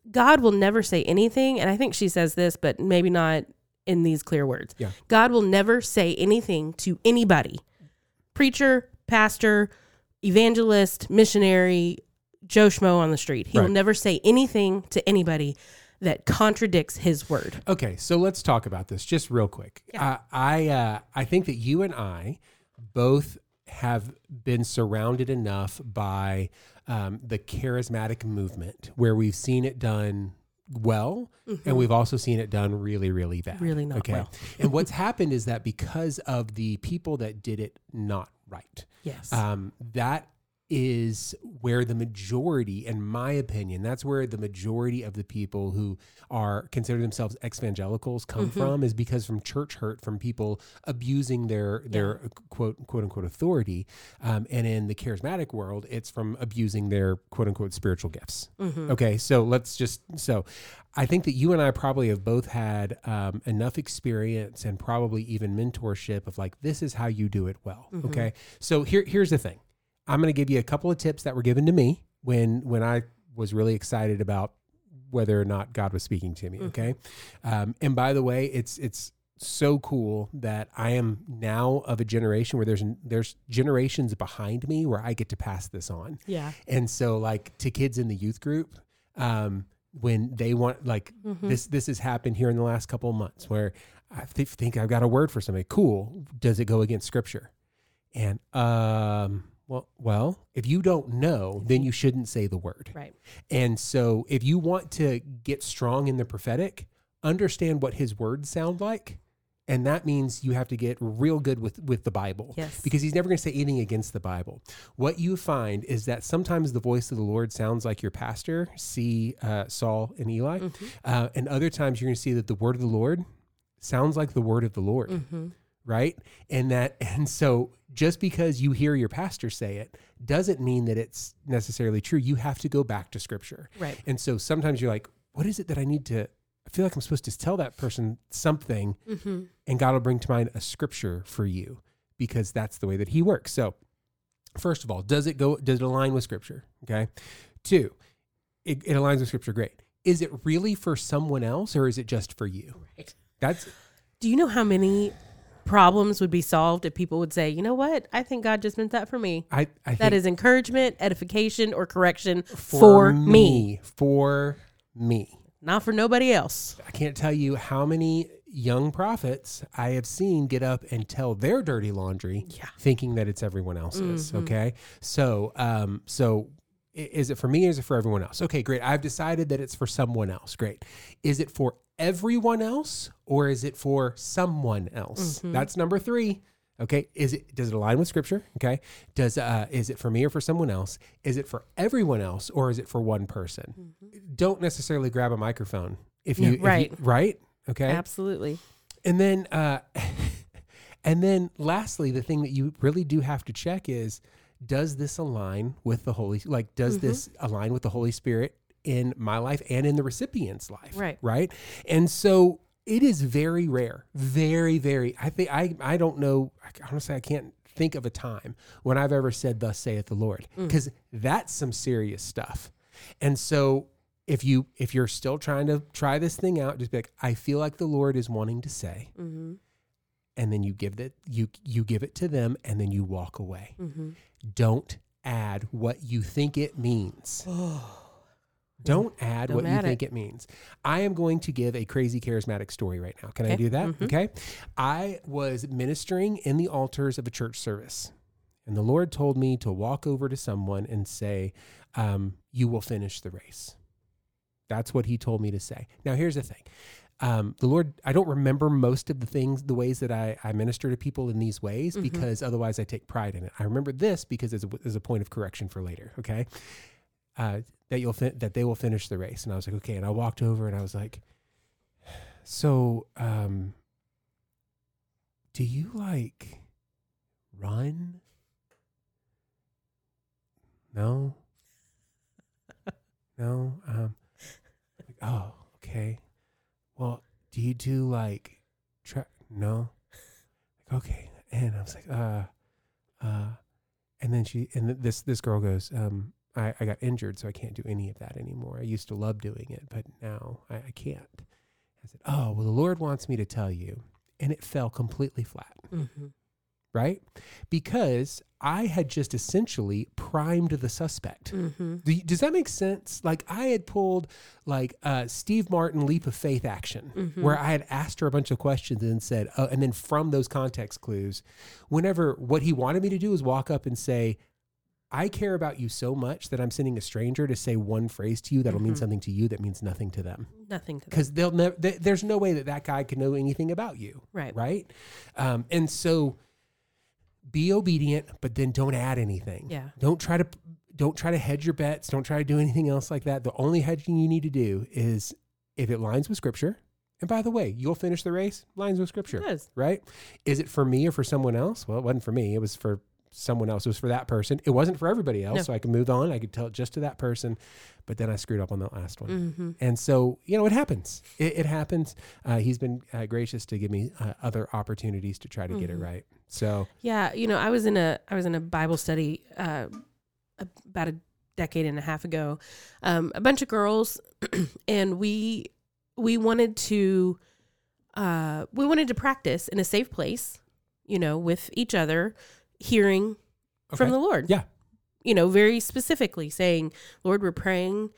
Speaker 2: God will never say anything and I think she says this but maybe not in these clear words. Yeah. God will never say anything to anybody. Preacher, pastor, evangelist, missionary, Joe Schmo on the street. He right. will never say anything to anybody that contradicts his word.
Speaker 1: Okay, so let's talk about this just real quick. Yeah. Uh, I uh, I think that you and I both have been surrounded enough by um, the charismatic movement, where we've seen it done well mm-hmm. and we've also seen it done really really bad
Speaker 2: really not okay well.
Speaker 1: and what's happened is that because of the people that did it not right
Speaker 2: yes
Speaker 1: um, that is where the majority, in my opinion, that's where the majority of the people who are consider themselves evangelicals come mm-hmm. from, is because from church hurt, from people abusing their their yeah. quote quote unquote authority, um, and in the charismatic world, it's from abusing their quote unquote spiritual gifts. Mm-hmm. Okay, so let's just so I think that you and I probably have both had um, enough experience and probably even mentorship of like this is how you do it well. Mm-hmm. Okay, so here here's the thing I'm going to give you a couple of tips that were given to me when when I was really excited about whether or not God was speaking to me. Mm-hmm. Okay, mm-hmm. um, and by the way, it's it's so cool that I am now of a generation where there's there's generations behind me where I get to pass this on.
Speaker 2: Yeah,
Speaker 1: and so like to kids in the youth group. Um, when they want like mm-hmm. this this has happened here in the last couple of months where I th- think I've got a word for somebody. Cool. Does it go against scripture? And um, well, well, if you don't know, then you shouldn't say the word.
Speaker 2: Right.
Speaker 1: And so if you want to get strong in the prophetic, understand what his words sound like. And that means you have to get real good with, with the Bible. Yes. Because he's never going to say anything against the Bible. What you find is that sometimes the voice of the Lord sounds like your pastor, see uh, Saul and Eli. Mm-hmm. Uh, and other times you're going to see that the word of the Lord sounds like the word of the Lord. Mm-hmm. Right. And that, and so just because you hear your pastor say it doesn't mean that it's necessarily true. You have to go back to scripture.
Speaker 2: Right.
Speaker 1: And so sometimes you're like, what is it that I need to? I feel like I'm supposed to tell that person something, mm-hmm. and God will bring to mind a scripture for you because that's the way that He works. So, first of all, does it go? Does it align with scripture? Okay. Two, it, it aligns with scripture. Great. Is it really for someone else or is it just for you? Right. That's.
Speaker 2: Do you know how many problems would be solved if people would say, you know what? I think God just meant that for me.
Speaker 1: I, I
Speaker 2: that
Speaker 1: is
Speaker 2: encouragement, edification, or correction for, for me. me.
Speaker 1: For me.
Speaker 2: Not for nobody else.
Speaker 1: I can't tell you how many young prophets I have seen get up and tell their dirty laundry, yeah. thinking that it's everyone else's. Mm-hmm. Okay, so um, so is it for me? Is it for everyone else? Okay, great. I've decided that it's for someone else. Great. Is it for everyone else or is it for someone else? Mm-hmm. That's number three. Okay, is it does it align with scripture? Okay, does uh, is it for me or for someone else? Is it for everyone else or is it for one person? Mm-hmm. Don't necessarily grab a microphone if you yeah, right if you, right okay
Speaker 2: absolutely.
Speaker 1: And then uh, and then lastly, the thing that you really do have to check is does this align with the Holy like does mm-hmm. this align with the Holy Spirit in my life and in the recipient's life?
Speaker 2: Right.
Speaker 1: Right. And so it is very rare. Very, very I think I I don't know honestly I can't think of a time when I've ever said thus saith the Lord. Because mm. that's some serious stuff. And so if you if you're still trying to try this thing out, just be like, I feel like the Lord is wanting to say. Mm-hmm and then you give that you you give it to them and then you walk away. Mm-hmm. Don't add what you think it means. Don't add Don't what add you think it. it means. I am going to give a crazy charismatic story right now. Can okay. I do that? Mm-hmm. Okay. I was ministering in the altars of a church service, and the Lord told me to walk over to someone and say, um, You will finish the race. That's what He told me to say. Now, here's the thing um, the Lord, I don't remember most of the things, the ways that I, I minister to people in these ways, mm-hmm. because otherwise I take pride in it. I remember this because as a, as a point of correction for later, okay, uh, that you'll fin- that they will finish the race. And I was like, okay. And I walked over and I was like, so, um, do you like run? No, no. Um, like, oh, okay well, do you do like tra-? no? Like, okay. And I was like, uh, uh, and then she, and th- this, this girl goes, um, I, I got injured, so I can't do any of that anymore. I used to love doing it, but now I, I can't. I said, Oh, well, the Lord wants me to tell you. And it fell completely flat. Mm-hmm right? Because I had just essentially primed the suspect. Mm-hmm. Do does that make sense? Like I had pulled like uh, Steve Martin leap of faith action, mm-hmm. where I had asked her a bunch of questions and said, uh, and then from those context clues, whenever what he wanted me to do was walk up and say, I care about you so much that I'm sending a stranger to say one phrase to you that'll mm-hmm. mean something to you that means nothing to them.
Speaker 2: Nothing to
Speaker 1: them. Because they'll never. there's no way that that guy can know anything about you.
Speaker 2: Right.
Speaker 1: Right. Um, and so be obedient, but then don't add anything.
Speaker 2: Yeah.
Speaker 1: Don't try to don't try to hedge your bets. Don't try to do anything else like that. The only hedging you need to do is if it lines with scripture. And by the way, you'll finish the race lines with scripture.
Speaker 2: Is.
Speaker 1: Right? Is it for me or for someone else? Well, it wasn't for me. It was for someone else. It was for that person. It wasn't for everybody else. No. So I could move on. I could tell it just to that person. But then I screwed up on the last one. Mm-hmm. And so, you know, it happens. It, it happens. Uh, he's been uh, gracious to give me uh, other opportunities to try to mm-hmm. get it mm-hmm. right. So
Speaker 2: yeah, you know, I was in a I was in a Bible study uh, about a decade and a half ago. Um, a bunch of girls, and we we wanted to uh, we wanted to practice in a safe place, you know, with each other, hearing okay. from the Lord.
Speaker 1: Yeah,
Speaker 2: you know, very specifically saying, "Lord, we're praying."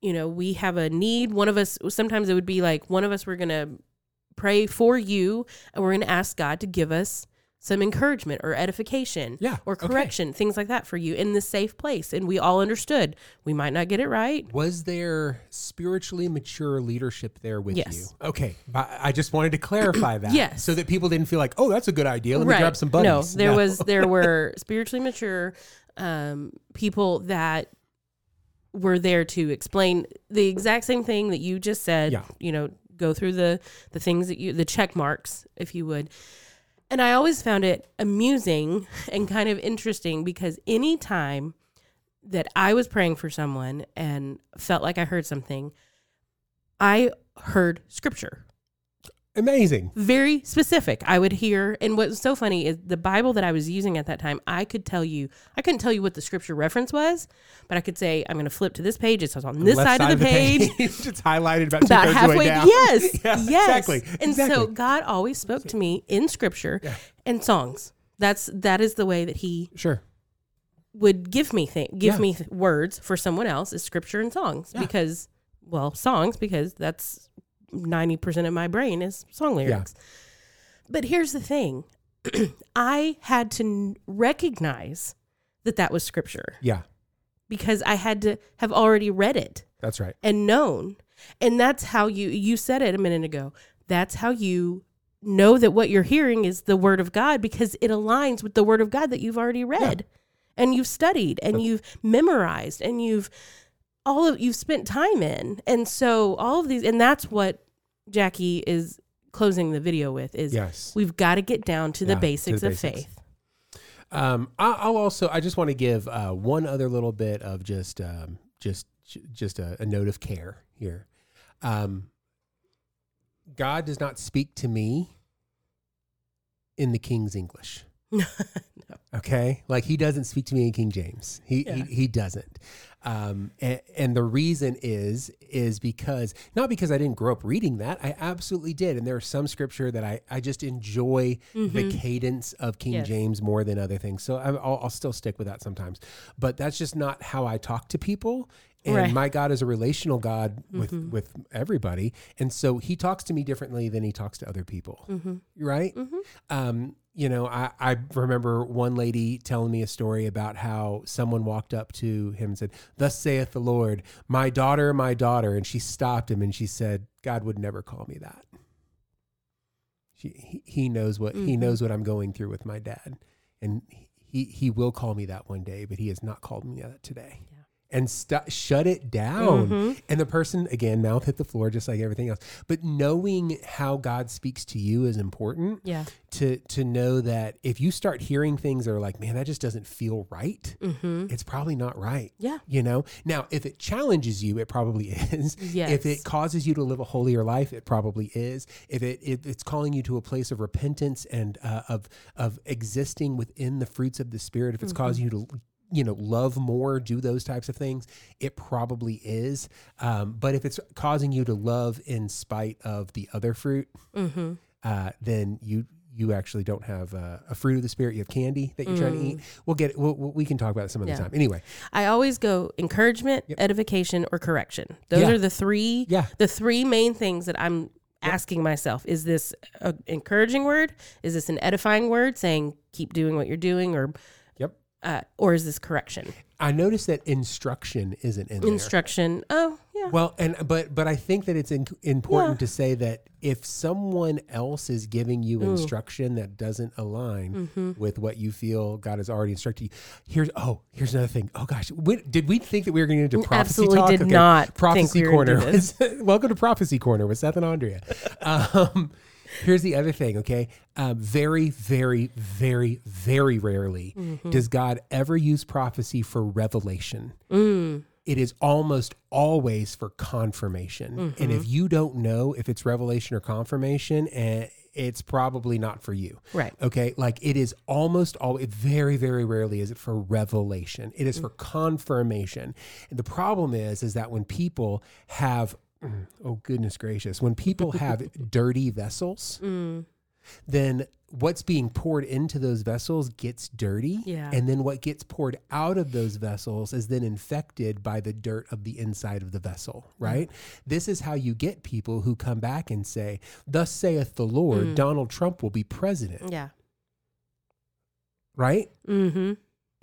Speaker 2: You know, we have a need. One of us. Sometimes it would be like one of us. We're gonna pray for you, and we're gonna ask God to give us some encouragement or edification
Speaker 1: yeah,
Speaker 2: or correction, okay. things like that for you in this safe place. And we all understood we might not get it right.
Speaker 1: Was there spiritually mature leadership there with yes. you? Okay. I just wanted to clarify that.
Speaker 2: yes.
Speaker 1: So that people didn't feel like, oh, that's a good idea. Let right. me grab some buddies.
Speaker 2: No, there no. was, there were spiritually mature um, people that were there to explain the exact same thing that you just said,
Speaker 1: yeah.
Speaker 2: you know, go through the, the things that you, the check marks, if you would and I always found it amusing and kind of interesting because anytime that I was praying for someone and felt like I heard something, I heard scripture.
Speaker 1: Amazing.
Speaker 2: Very specific. I would hear, and what's so funny is the Bible that I was using at that time, I could tell you, I couldn't tell you what the scripture reference was, but I could say, I'm going to flip to this page. It's on this side, side, of the,
Speaker 1: of
Speaker 2: the page. page.
Speaker 1: it's highlighted about, about halfway. down.
Speaker 2: Yes. yeah, yes. Exactly. And exactly. so God always spoke to me in scripture yeah. and songs. That's that is the way that He
Speaker 1: sure
Speaker 2: would give me th- give yeah. me th- words for someone else is scripture and songs yeah. because well songs because that's 90% of my brain is song lyrics. Yeah. But here's the thing I had to recognize that that was scripture.
Speaker 1: Yeah.
Speaker 2: Because I had to have already read it.
Speaker 1: That's right.
Speaker 2: And known. And that's how you, you said it a minute ago. That's how you know that what you're hearing is the word of God because it aligns with the word of God that you've already read yeah. and you've studied and that's- you've memorized and you've all of you've spent time in. And so all of these and that's what Jackie is closing the video with is
Speaker 1: yes.
Speaker 2: we've got to get down to the yeah, basics to the of faith.
Speaker 1: Um, I'll also I just want to give uh, one other little bit of just um, just just a, a, note of care here. Um, God does not speak to me in the King's English. no. Okay, like he doesn't speak to me in King James. He yeah. he, he doesn't. Um, and, and, the reason is is because not because I didn't grow up reading that I absolutely did, and there are some scripture that I I just enjoy mm-hmm. the cadence of King yes. James more than other things. So I, will I'll still stick with that sometimes, but that's just not how I talk to people. And right. my God is a relational God with mm-hmm. with everybody, and so He talks to me differently than He talks to other people, mm-hmm. right? Mm-hmm. Um, you know, I, I remember one lady telling me a story about how someone walked up to him and said, Thus saith the Lord, my daughter, my daughter. And she stopped him and she said, God would never call me that. She, he, he knows what mm-hmm. he knows what I'm going through with my dad. And he, he will call me that one day, but he has not called me that today and st- shut it down. Mm-hmm. And the person, again, mouth hit the floor just like everything else. But knowing how God speaks to you is important.
Speaker 2: Yeah.
Speaker 1: To to know that if you start hearing things that are like, man, that just doesn't feel right, mm-hmm. it's probably not right.
Speaker 2: Yeah.
Speaker 1: You know? Now, if it challenges you, it probably is. Yes. If it causes you to live a holier life, it probably is. If it, it's calling you to a place of repentance and uh, of of existing within the fruits of the spirit, if it's mm-hmm. causing you to you know love more do those types of things it probably is um, but if it's causing you to love in spite of the other fruit mm-hmm. uh, then you you actually don't have uh, a fruit of the spirit you have candy that you're mm. trying to eat mm. we'll get we'll, we can talk about it some other yeah. time anyway
Speaker 2: i always go encouragement yep. edification or correction those yeah. are the three
Speaker 1: yeah.
Speaker 2: the three main things that i'm Yep. asking myself is this an encouraging word is this an edifying word saying keep doing what you're doing or uh, or is this correction? I
Speaker 1: noticed that instruction isn't in
Speaker 2: there. Instruction.
Speaker 1: Oh, yeah. Well, and but but I think that it's in, important yeah. to say that if someone else is giving you Ooh. instruction that doesn't align mm-hmm. with what you feel God has already instructed you, here's oh here's another thing. Oh gosh, did we think that we were going to do mm, prophecy Absolutely talk?
Speaker 2: did okay. not.
Speaker 1: Prophecy corner. We Welcome to prophecy corner with Seth and Andrea. um, Here's the other thing, okay? Um, very, very, very, very rarely mm-hmm. does God ever use prophecy for revelation. Mm. It is almost always for confirmation. Mm-hmm. And if mm-hmm. you don't know if it's revelation or confirmation, and eh, it's probably not for you.
Speaker 2: Right.
Speaker 1: Okay. Like it is almost all it very, very rarely is it for revelation. It is mm. for confirmation. And the problem is, is that when people have oh goodness gracious when people have dirty vessels mm. then what's being poured into those vessels gets dirty yeah. and then what gets poured out of those vessels is then infected by the dirt of the inside of the vessel mm. right mm. this is how you get people who come back and say thus saith the lord mm. donald trump will be president
Speaker 2: yeah
Speaker 1: right
Speaker 2: mm-hmm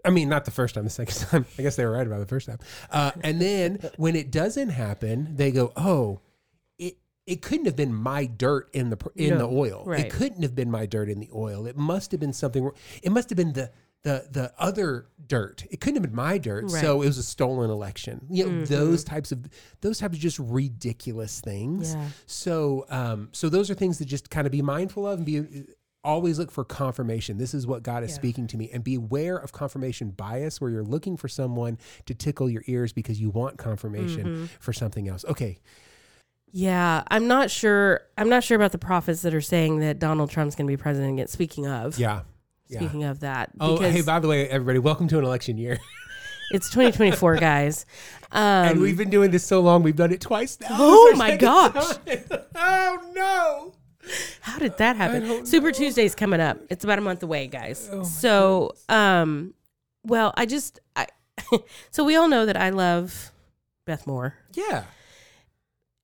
Speaker 1: I mean, not the first time, the second time. I guess they were right about the first time. Uh, and then when it doesn't happen, they go, "Oh, it it couldn't have been my dirt in the in no, the oil. Right. It couldn't have been my dirt in the oil. It must have been something. It must have been the." The, the other dirt it couldn't have been my dirt right. so it was a stolen election you know mm-hmm. those types of those types of just ridiculous things yeah. so um so those are things that just kind of be mindful of and be always look for confirmation. This is what God is yeah. speaking to me. And beware of confirmation bias where you're looking for someone to tickle your ears because you want confirmation mm-hmm. for something else. Okay.
Speaker 2: Yeah, I'm not sure. I'm not sure about the prophets that are saying that Donald Trump's going to be president again. Speaking of,
Speaker 1: yeah,
Speaker 2: speaking yeah. of that.
Speaker 1: Oh, hey, by the way, everybody, welcome to an election year.
Speaker 2: It's 2024, guys.
Speaker 1: Um, and we've been doing this so long, we've done it twice
Speaker 2: now. Oh my gosh!
Speaker 1: oh no!
Speaker 2: How did that happen? Super know. Tuesday's coming up. It's about a month away, guys. Oh so, um, well, I just I so we all know that I love Beth Moore.
Speaker 1: Yeah.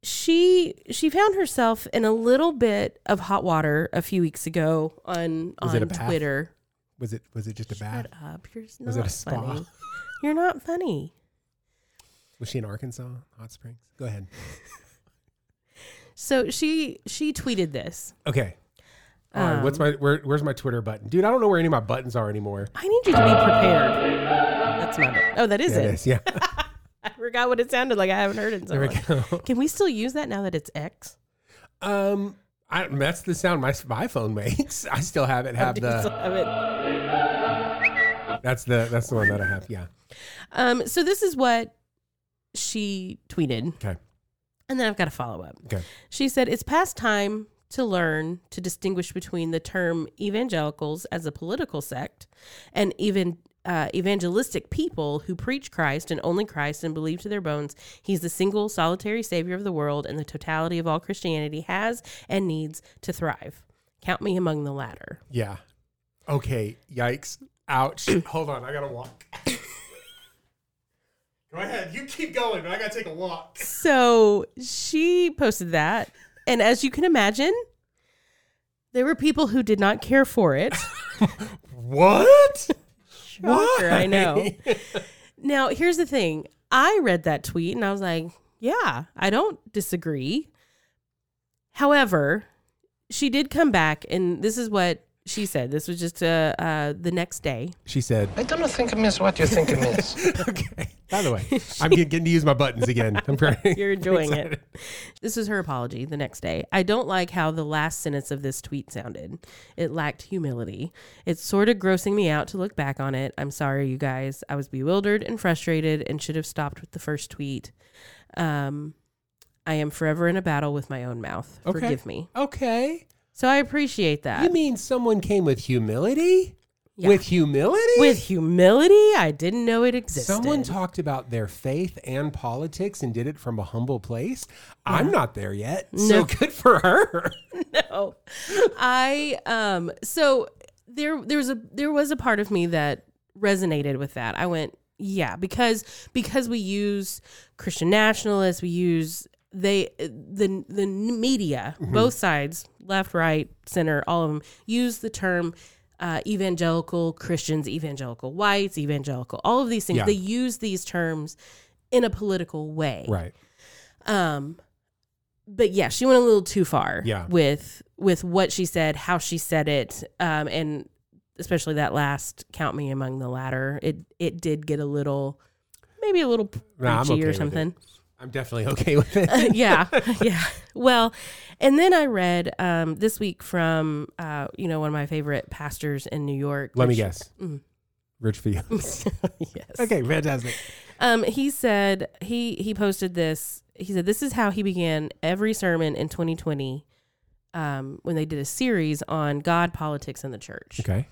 Speaker 2: She she found herself in a little bit of hot water a few weeks ago on was on Twitter.
Speaker 1: Was it was it just a bath? Shut up!
Speaker 2: You're not was it a spa? funny. You're not funny.
Speaker 1: Was she in Arkansas, Hot Springs? Go ahead.
Speaker 2: So she she tweeted this.
Speaker 1: Okay. All right, what's my where, where's my Twitter button, dude? I don't know where any of my buttons are anymore.
Speaker 2: I need you to be prepared. That's my Oh, that is it.
Speaker 1: yeah.
Speaker 2: I forgot what it sounded like. I haven't heard it in so There we go. Can we still use that now that it's X?
Speaker 1: Um, I, that's the sound my my phone makes. I still haven't oh, have Do still the. have it? That's the that's the one that I have. Yeah.
Speaker 2: Um, so this is what she tweeted.
Speaker 1: Okay.
Speaker 2: And then I've got a follow up.
Speaker 1: Okay.
Speaker 2: She said, It's past time to learn to distinguish between the term evangelicals as a political sect and even uh, evangelistic people who preach Christ and only Christ and believe to their bones he's the single solitary savior of the world and the totality of all Christianity has and needs to thrive. Count me among the latter.
Speaker 1: Yeah. Okay. Yikes. Ouch. Hold on. I got to walk. Go ahead. You keep going, but I got to take a walk.
Speaker 2: So she posted that. And as you can imagine, there were people who did not care for it.
Speaker 1: what?
Speaker 2: Shocker, Why? I know. now, here's the thing I read that tweet and I was like, yeah, I don't disagree. However, she did come back, and this is what she said. This was just uh, uh, the next day.
Speaker 1: She said,
Speaker 7: I don't think I miss what you think I miss.
Speaker 1: okay. By the way, I'm getting to use my buttons again. I'm
Speaker 2: very You're enjoying it. This is her apology the next day. I don't like how the last sentence of this tweet sounded. It lacked humility. It's sort of grossing me out to look back on it. I'm sorry, you guys. I was bewildered and frustrated and should have stopped with the first tweet. Um, I am forever in a battle with my own mouth. Okay. Forgive me.
Speaker 1: Okay.
Speaker 2: So I appreciate that.
Speaker 1: You mean someone came with humility? Yeah. With humility?
Speaker 2: With humility? I didn't know it existed.
Speaker 1: Someone talked about their faith and politics and did it from a humble place. Yeah. I'm not there yet. No. So good for her.
Speaker 2: no. I um so there there was a there was a part of me that resonated with that. I went, yeah, because because we use Christian nationalists, we use they the the media, mm-hmm. both sides, left, right, center, all of them use the term uh, evangelical Christians, evangelical whites, evangelical, all of these things. Yeah. They use these terms in a political way,
Speaker 1: right? Um,
Speaker 2: but yeah, she went a little too far.
Speaker 1: Yeah.
Speaker 2: with with what she said, how she said it, um, and especially that last count me among the latter. It it did get a little, maybe a little preachy nah, okay or something.
Speaker 1: I'm definitely okay with it.
Speaker 2: Uh, yeah, yeah. Well, and then I read um, this week from uh, you know one of my favorite pastors in New York.
Speaker 1: Let which, me guess. Mm. Rich Fields. yes. Okay, fantastic.
Speaker 2: Um, he said he he posted this. He said this is how he began every sermon in 2020 um, when they did a series on God, politics, and the church.
Speaker 1: Okay.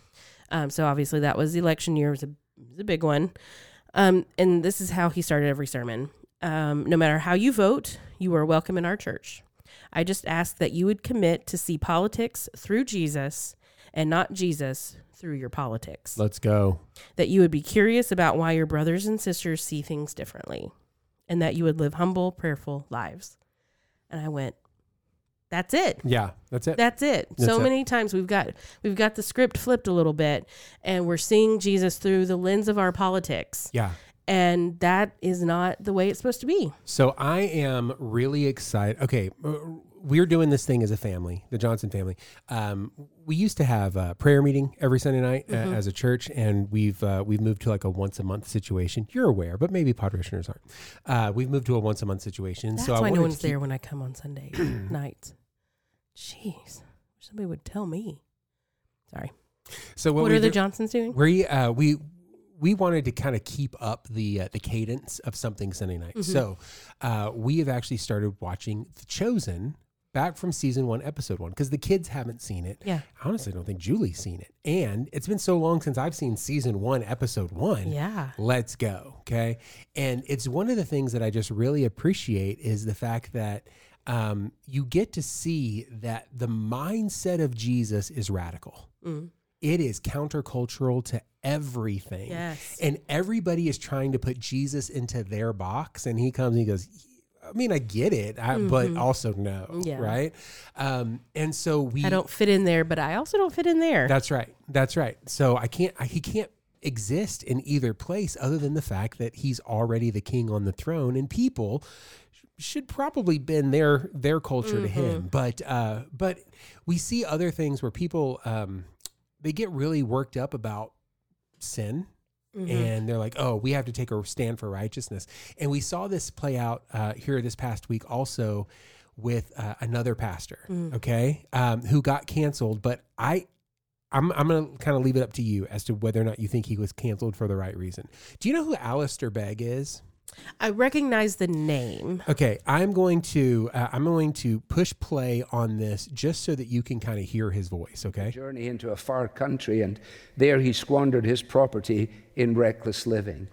Speaker 2: Um, so obviously that was the election year. It was a, it was a big one. Um, and this is how he started every sermon. Um, no matter how you vote, you are welcome in our church. I just ask that you would commit to see politics through Jesus and not Jesus through your politics.
Speaker 1: Let's go.
Speaker 2: That you would be curious about why your brothers and sisters see things differently and that you would live humble, prayerful lives. And I went, that's it.
Speaker 1: Yeah, that's it.
Speaker 2: That's it. That's so it. many times we've got we've got the script flipped a little bit and we're seeing Jesus through the lens of our politics.
Speaker 1: Yeah
Speaker 2: and that is not the way it's supposed to be.
Speaker 1: So I am really excited. Okay, uh, we're doing this thing as a family, the Johnson family. Um, we used to have a prayer meeting every Sunday night uh, mm-hmm. as a church, and we've uh, we've moved to like a once a month situation. You're aware, but maybe parishioners aren't. Uh, we've moved to a once a month situation.
Speaker 2: That's so why no one's keep... there when I come on Sunday nights. Jeez, somebody would tell me. Sorry.
Speaker 1: So what,
Speaker 2: what are do, the Johnsons doing?
Speaker 1: We uh, we we wanted to kind of keep up the uh, the cadence of something Sunday night. Mm-hmm. So uh, we have actually started watching The Chosen back from season one, episode one, because the kids haven't seen it.
Speaker 2: Yeah,
Speaker 1: I honestly don't think Julie's seen it, and it's been so long since I've seen season one, episode one.
Speaker 2: Yeah,
Speaker 1: let's go. Okay, and it's one of the things that I just really appreciate is the fact that. Um, you get to see that the mindset of Jesus is radical. Mm it is countercultural to everything.
Speaker 2: Yes.
Speaker 1: And everybody is trying to put Jesus into their box. And he comes and he goes, I mean, I get it, I, mm-hmm. but also no, yeah. right? Um, and so we.
Speaker 2: I don't fit in there, but I also don't fit in there.
Speaker 1: That's right. That's right. So I can't. I, he can't exist in either place, other than the fact that he's already the king on the throne, and people should probably bend their their culture mm-hmm. to him. Mm-hmm. But uh, but we see other things where people um, they get really worked up about sin. Mm-hmm. And they're like, oh, we have to take a stand for righteousness. And we saw this play out uh, here this past week also with uh, another pastor, mm. okay, um, who got canceled. But I, I'm, I'm going to kind of leave it up to you as to whether or not you think he was canceled for the right reason. Do you know who Alistair Begg is?
Speaker 2: I recognize the name.
Speaker 1: Okay, I'm going to uh, I'm going to push play on this just so that you can kind of hear his voice. Okay.
Speaker 8: Journey into a far country, and there he squandered his property in reckless living.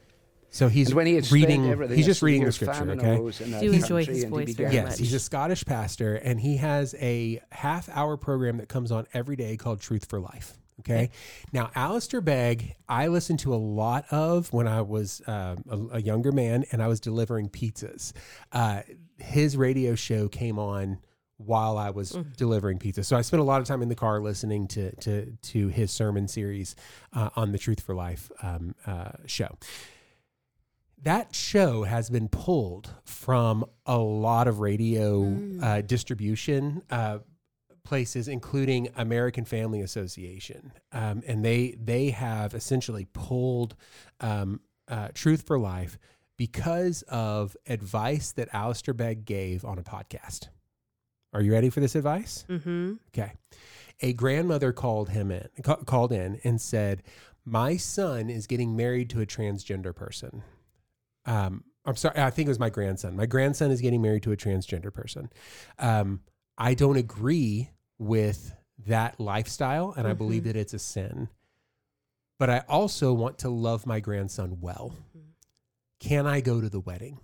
Speaker 1: So he's when he reading. He's just reading the scripture. Okay. Do
Speaker 2: enjoy his voice very
Speaker 1: Yes, much. he's a Scottish pastor, and he has a half-hour program that comes on every day called Truth for Life. Okay. Now, Alistair Begg, I listened to a lot of when I was uh, a, a, younger man and I was delivering pizzas. Uh, his radio show came on while I was mm. delivering pizza. So I spent a lot of time in the car listening to to to his sermon series uh, on the Truth for Life um, uh, show. That show has been pulled from a lot of radio mm. uh, distribution uh, places, including American Family Association, um, and they they have essentially pulled um, uh, Truth for Life because of advice that Alistair Begg gave on a podcast. Are you ready for this advice? Mm-hmm. Okay. A grandmother called him in, ca- called in, and said, "My son is getting married to a transgender person." Um, I'm sorry, I think it was my grandson. My grandson is getting married to a transgender person. Um, I don't agree with that lifestyle and mm-hmm. I believe mm-hmm. that it's a sin. But I also want to love my grandson well. Mm-hmm. Can I go to the wedding?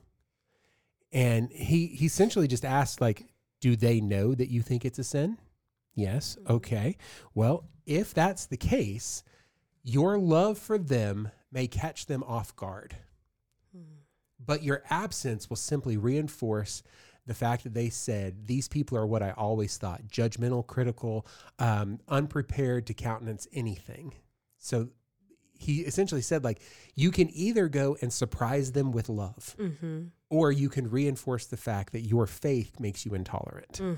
Speaker 1: And he he essentially just asked like, do they know that you think it's a sin? Yes. Mm-hmm. Okay. Well, if that's the case, your love for them may catch them off guard. Mm. But your absence will simply reinforce the fact that they said these people are what I always thought judgmental, critical, um, unprepared to countenance anything. So he essentially said, like, you can either go and surprise them with love, mm-hmm. or you can reinforce the fact that your faith makes you intolerant.
Speaker 2: Mm.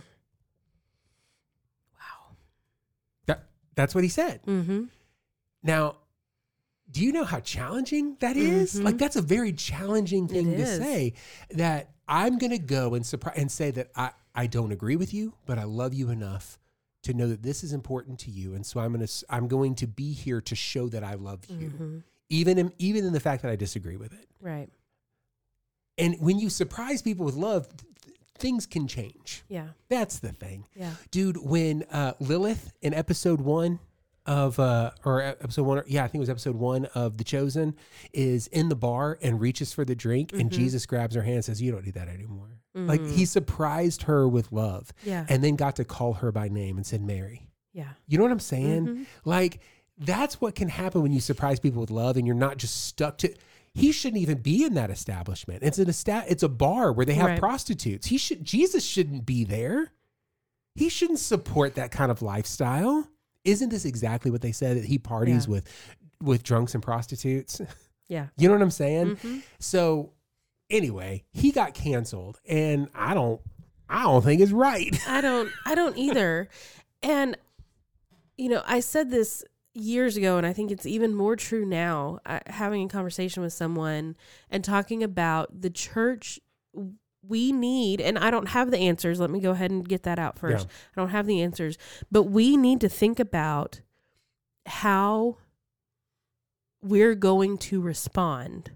Speaker 2: Wow.
Speaker 1: That, that's what he said. Mm-hmm. Now, do you know how challenging that is? Mm-hmm. Like, that's a very challenging thing it to is. say that I'm going to go and surprise and say that I, I don't agree with you, but I love you enough to know that this is important to you. And so I'm going to, I'm going to be here to show that I love you, mm-hmm. even, in, even in the fact that I disagree with it.
Speaker 2: Right.
Speaker 1: And when you surprise people with love, things can change.
Speaker 2: Yeah.
Speaker 1: That's the thing.
Speaker 2: Yeah.
Speaker 1: Dude, when uh, Lilith in episode one, of uh or episode one or, yeah i think it was episode one of the chosen is in the bar and reaches for the drink mm-hmm. and jesus grabs her hand and says you don't need that anymore mm-hmm. like he mm. surprised her with love
Speaker 2: yeah
Speaker 1: and then got to call her by name and said mary
Speaker 2: yeah
Speaker 1: you know what i'm saying mm-hmm. like that's what can happen when you surprise people with love and you're not just stuck to he shouldn't even be in that establishment it's an esta- it's a bar where they have right. prostitutes he should jesus shouldn't be there he shouldn't support that kind of lifestyle isn't this exactly what they said that he parties yeah. with with drunks and prostitutes?
Speaker 2: Yeah.
Speaker 1: you know what I'm saying? Mm-hmm. So anyway, he got canceled and I don't I don't think it's right.
Speaker 2: I don't I don't either. and you know, I said this years ago and I think it's even more true now, I, uh, having a conversation with someone and talking about the church we need, and I don't have the answers. Let me go ahead and get that out first. Yeah. I don't have the answers, but we need to think about how we're going to respond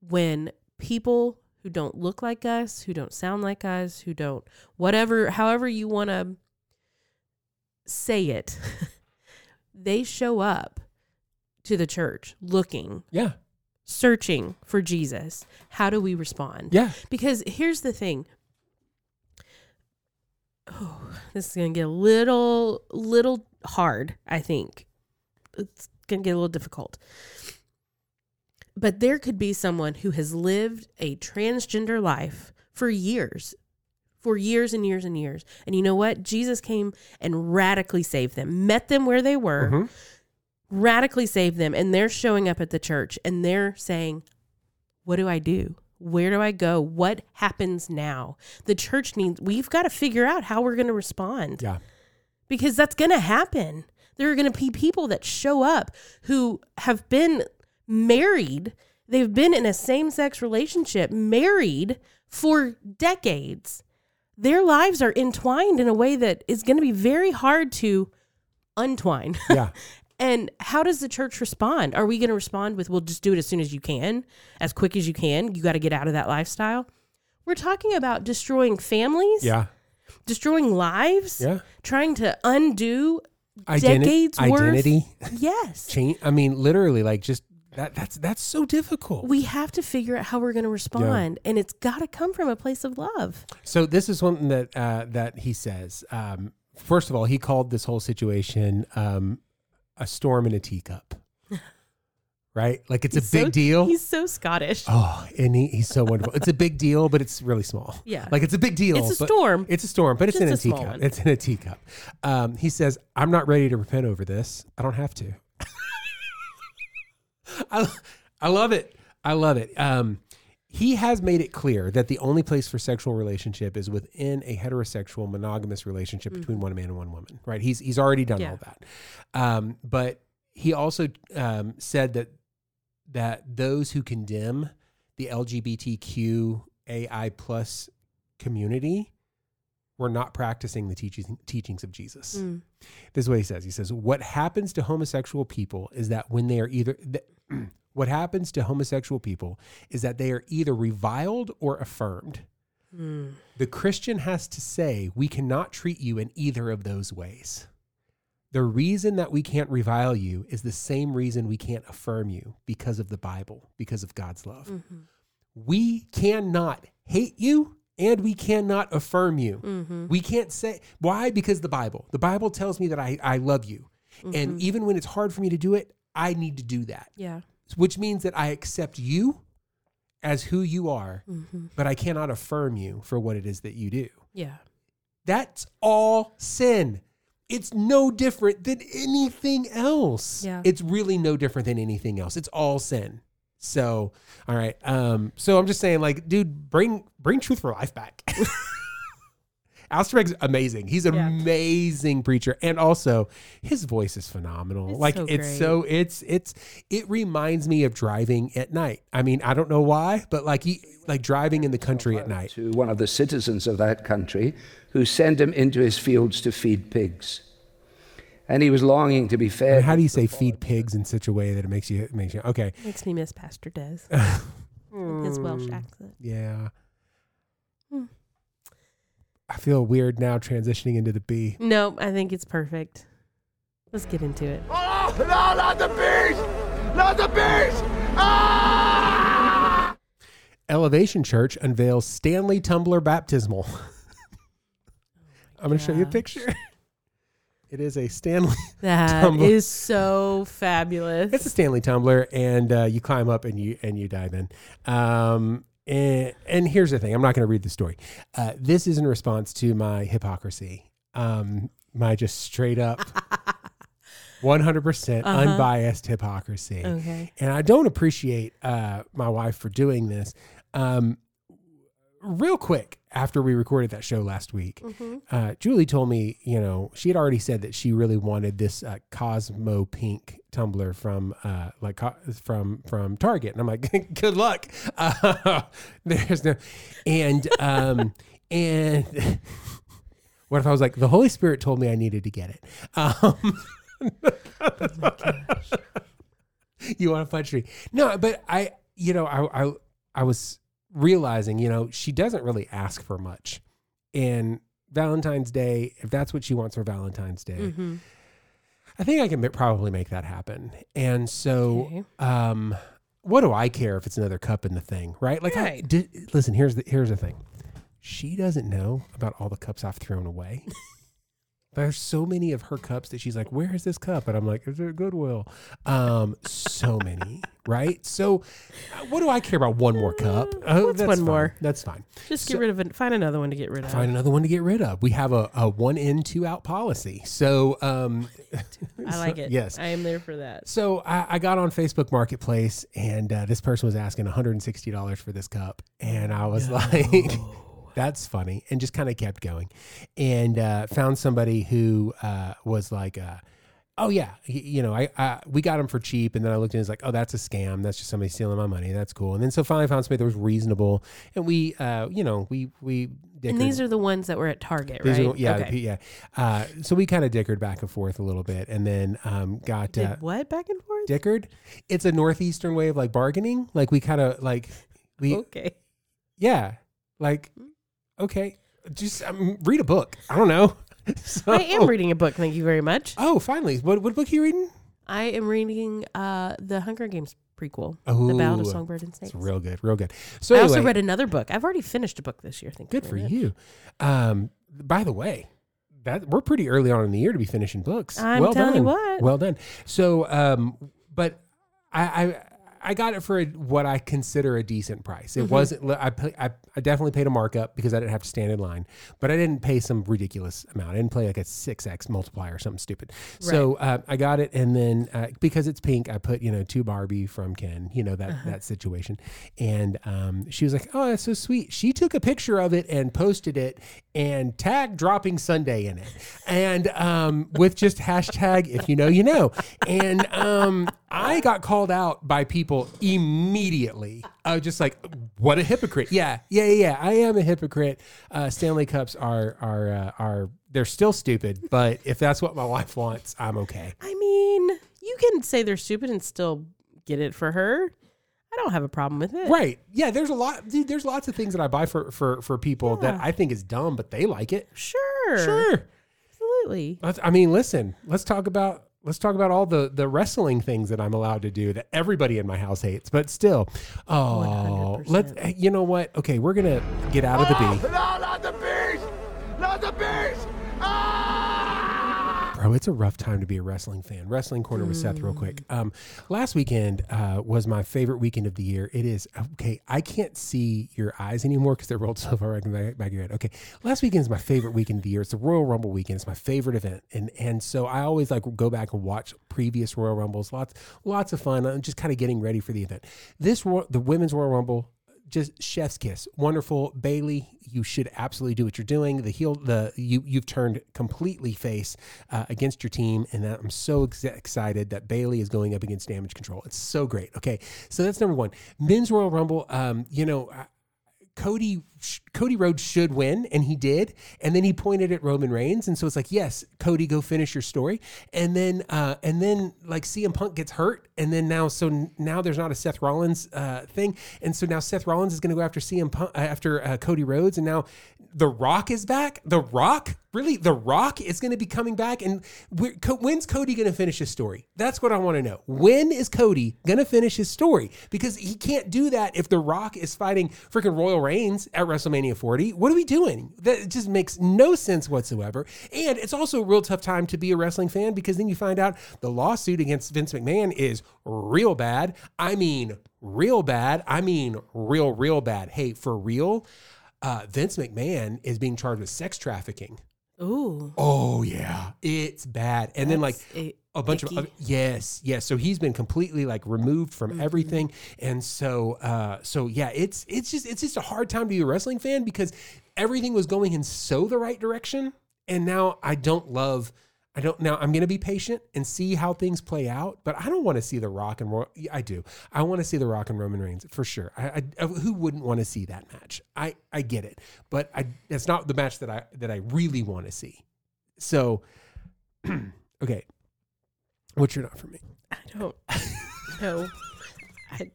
Speaker 2: when people who don't look like us, who don't sound like us, who don't whatever, however you want to say it, they show up to the church looking
Speaker 1: yeah
Speaker 2: searching for Jesus, how do we respond?
Speaker 1: Yeah.
Speaker 2: Because here's the thing. Oh, this is going to get a little little hard, I think. It's going to get a little difficult. But there could be someone who has lived a transgender life for years, for years and years and years. And you know what? Jesus came and radically saved them, met them where they were, mm-hmm radically save them and they're showing up at the church and they're saying, What do I do? Where do I go? What happens now? The church needs, we've got to figure out how we're going to respond.
Speaker 1: Yeah.
Speaker 2: Because that's going to happen. There are going to be people that show up who have been married, they've been in a same sex relationship, married for decades. Their lives are entwined in a way that is going to be very hard to untwine. Yeah. And how does the church respond? Are we going to respond with, "We'll just do it as soon as you can, as quick as you can? You got to get out of that lifestyle. We're talking about destroying families.
Speaker 1: Yeah.
Speaker 2: Destroying lives.
Speaker 1: Yeah.
Speaker 2: Trying to undo Identi- decades
Speaker 1: worth. Identity.
Speaker 2: Yes.
Speaker 1: Change. I mean, literally, like just that, that's that's so difficult.
Speaker 2: We have to figure out how we're going to respond, yeah. and it's got to come from a place of love.
Speaker 1: So this is something that uh, that he says. Um, first of all, he called this whole situation um, a storm in a teacup. Right? Like it's he's a big so, deal.
Speaker 2: He's so Scottish.
Speaker 1: Oh, and he, he's so wonderful. it's a big deal, but it's really small.
Speaker 2: Yeah.
Speaker 1: Like it's a big deal.
Speaker 2: It's
Speaker 1: a
Speaker 2: storm.
Speaker 1: It's a storm, but it's in a, a teacup. It's in a teacup. Um, he says, I'm not ready to repent over this. I don't have to. I, I love it. I love it. Um, he has made it clear that the only place for sexual relationship is within a heterosexual monogamous relationship mm between one man and one woman, right? He's he's already done yeah. all that. Um, but he also um, said that that those who condemn the LGBTQAI plus community were not practicing the teaching, teachings of Jesus. Mm. This is what he says. He says, "What happens to homosexual people is that when they are either." Th- What happens to homosexual people is that they are either reviled or affirmed. Mm. The Christian has to say, we cannot treat you in either of those ways. The reason that we can't revile you is the same reason we can't affirm you because of the Bible, because of God's love. Mm-hmm. We cannot hate you and we cannot affirm you. Mm-hmm. We can't say, why? Because the Bible. The Bible tells me that I, I love you. Mm-hmm. And even when it's hard for me to do it, I need to do that.
Speaker 2: Yeah
Speaker 1: which means that I accept you as who you are, mm-hmm. but I cannot affirm you for what it is that you do.
Speaker 2: Yeah.
Speaker 1: That's all sin. It's no different than anything else. Yeah. It's really no different than anything else. It's all sin. So, all right. Um, so I'm just saying, like, dude, bring bring truth for life back. Alistair Begg's amazing. He's an yeah. amazing preacher, and also his voice is phenomenal. It's like so it's great. so it's it's it reminds me of driving at night. I mean, I don't know why, but like he like driving in the country at night
Speaker 8: to one of the citizens of that country, who sent him into his fields to feed pigs and he was longing to be fed. I mean,
Speaker 1: how do you say feed pigs in such a way that it makes you it makes you okay?
Speaker 2: Makes me miss Pastor Des. his Welsh hmm. accent.
Speaker 1: Yeah. Hmm. I feel weird now transitioning into the
Speaker 2: B. Nope, I think it's perfect. Let's get into it.
Speaker 1: Oh, no, not the beast! Not the beast! Ah! Elevation Church unveils Stanley Tumbler baptismal. Oh I'm going to show you a picture. It is a Stanley.
Speaker 2: That tumbler. is so fabulous.
Speaker 1: It's a Stanley tumbler, and uh, you climb up and you and you dive in. Um, and, eh, and here's the thing I'm not going to read the story. Uh, this is in response to my hypocrisy, um, my just straight up 100% percent uh huh unbiased hypocrisy. Okay. And I don't appreciate uh, my wife for doing this. Um, real quick after we recorded that show last week, mm-hmm. uh, Julie told me, you know, she had already said that she really wanted this uh, Cosmo pink tumbler from uh, like from from Target, and I'm like, good luck. there's no, and um, and what if I was like, the Holy Spirit told me I needed to get it. Um, oh you want a fudge tree? No, but I, you know, I I I was realizing, you know, she doesn't really ask for much. And Valentine's Day, if that's what she wants for Valentine's Day, mm-hmm. I think I can probably make that happen. And so, okay. um, what do I care if it's another cup in the thing, right? Like, right. I, did, listen, here's the here's the thing. She doesn't know about all the cups I've thrown away. There's so many of her cups that she's like, "Where is this cup?" And I'm like, "Is there Goodwill?" Um, so many, right? So, uh, what do I care about? One more cup? Oh, What's that's one fine. more? That's fine.
Speaker 2: Just get rid of it. Find another one to get rid
Speaker 1: of. Find another one to get rid of. We have a, a one in, two out policy. So, um,
Speaker 2: I like it. Yes. I am there for that.
Speaker 1: So I, I got on Facebook Marketplace, and uh, this person was asking $160 for this cup, and I was like, that's funny, and just kind of kept going, and uh, found somebody who uh, was like. Uh, oh yeah, you know, I, I, we got him for cheap, and then I looked and it's like, oh, that's a scam. That's just somebody stealing my money. That's cool. And then so finally found somebody that was reasonable, and we, uh, you know, we we. Dickered.
Speaker 2: And these are the ones that were at Target, these right? Are,
Speaker 1: yeah, okay. yeah. Uh, so we kind of dickered back and forth a little bit, and then um, got uh,
Speaker 2: what back and forth?
Speaker 1: Dickered. It's a northeastern way of like bargaining. Like we kind of like we okay. Yeah, like okay, just um, read a book. I don't know.
Speaker 2: So, I am reading a book. Thank you very much.
Speaker 1: Oh, finally. What, what book are you reading?
Speaker 2: I am reading uh, the Hunger Games prequel, The Ballad of Songbird and Snakes. It's
Speaker 1: real good, real good. So I
Speaker 2: anyway, also read another book. I've already finished a book this year. Thank you. good for much. you.
Speaker 1: Um, by the way, that we're pretty early on in the year to be finishing books. I'm well telling done. you what. Well done. So, um, but I, I I got it for a, what I consider a decent price. It mm-hmm. wasn't. I, I, I definitely paid a markup because I didn't have to stand in line, but I didn't pay some ridiculous amount. I didn't play like a six x multiplier or something stupid. Right. So uh, I got it, and then uh, because it's pink, I put you know two Barbie from Ken, you know that uh-huh. that situation, and um, she was like, "Oh, that's so sweet." She took a picture of it and posted it and tagged dropping Sunday in it, and um, with just hashtag if you know you know, and um, I got called out by people people immediately. I was just like, "What a hypocrite!" Yeah, yeah, yeah. I am a hypocrite. Uh, Stanley Cups are are uh, are they're still stupid, but if that's what my wife wants, I'm okay.
Speaker 2: I mean, you can say they're stupid and still get it for her. I don't have a problem with it.
Speaker 1: Right? Yeah. There's a lot. Dude, there's lots of things that I buy for for for people Yeah. that I think is dumb, but they like it.
Speaker 2: Sure.
Speaker 1: Sure.
Speaker 2: Absolutely.
Speaker 1: I mean, listen. Let's talk about let's talk about all the the wrestling things that I'm allowed to do that everybody in my house hates. But still, oh, let us eh, you know what? Okay, we're gonna get out of the oh, bee. Oh, it's a rough time to be a wrestling fan. Wrestling Corner with Seth, real mm. quick. Um, last weekend uh, was my favorite weekend of the year. It is okay. I can't see your eyes anymore because they're rolled so far back in the back of your head. Okay, last weekend is my favorite weekend of the year. It's the Royal Rumble weekend. It's my favorite event, and and so I always like go back and watch previous Royal Rumbles. Lots lots of fun. I'm just kind of getting ready for the event. This the women's Royal Rumble just chef's kiss. Wonderful, Bayley. You should absolutely do what you're doing. The heel, the you you've turned completely face uh, against your team, and I'm so ex- excited that Bayley is going up against Damage Control. It's so great. Okay, so that's number one. Men's Royal Rumble. Um, you know, Cody Cody Rhodes should win, and he did. And then he pointed at Roman Reigns, and so it's like, yes, Cody, go finish your story. And then uh, and then like CM Punk gets hurt, and then now so now there's not a Seth Rollins uh, thing, and so now Seth Rollins is going to go after CM Punk uh, after uh, Cody Rhodes, and now the Rock is back. The Rock, really, The Rock is going to be coming back. And when's Cody going to finish his story? That's what I want to know. When is Cody going to finish his story? Because he can't do that if The Rock is fighting freaking Roman Reigns at WrestleMania 40. What are we doing? That just makes no sense whatsoever. And it's also a real tough time to be a wrestling fan because then you find out the lawsuit against Vince McMahon is real bad. I mean, real bad. I mean, real, real bad. Hey, for real uh, Vince McMahon is being charged with sex trafficking. Ooh. Oh yeah, it's bad. And That's then like a, a bunch icky. of uh, yes, yes. So he's been completely like removed from mm-hmm. everything, and so uh, so yeah, it's it's just it's just a hard time to be a wrestling fan because everything was going in so the right direction, and now I don't love I don't now. I'm going to be patient and see how things play out, but I don't want to see the Rock and Ro- I do. I want to see the Rock and Roman Reigns for sure. I, I, uh, who wouldn't want to see that match? I I get it, but I that's not the match that I that I really want to see. So, okay, what's your not for me?
Speaker 2: I don't know. I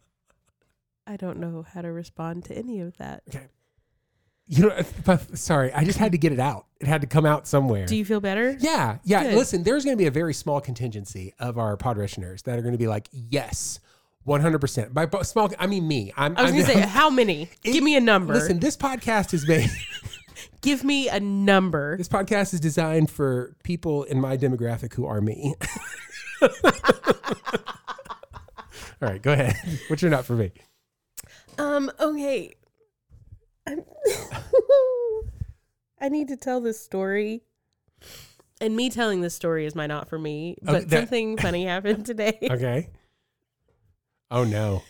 Speaker 2: I don't know how to respond to any of that. Okay,
Speaker 1: you know, but sorry, I just had to get it out. It had to come out somewhere.
Speaker 2: Do you feel better?
Speaker 1: Yeah, yeah. Good. Listen, there's going to be a very small contingency of our podretioners that are going to be like, yes, 100%. By small, I mean
Speaker 2: me. I'm, i was going to say, how many? It, Give me a number.
Speaker 1: Listen, this podcast is made.
Speaker 2: Give me a number.
Speaker 1: This podcast is designed for people in my demographic who are me. All right, go ahead. What's your not for me?
Speaker 2: Um, okay. I need to tell this story. And me telling this story is my not for me, but okay, that, something funny happened today.
Speaker 1: Okay. Oh no.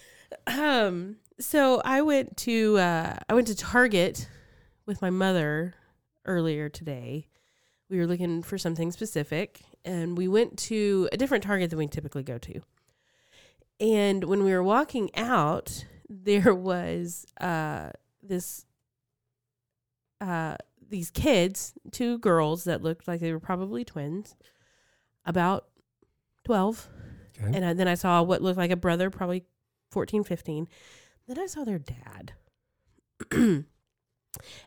Speaker 1: Um
Speaker 2: so I went to uh I went to Target with my mother earlier today. We were looking for something specific and we went to a different Target than we typically go to. And when we were walking out, there was uh this uh, these kids, two girls that looked like they were probably twins, about 12. Okay. And I, then I saw what looked like a brother, probably 14, 15. Then I saw their dad. and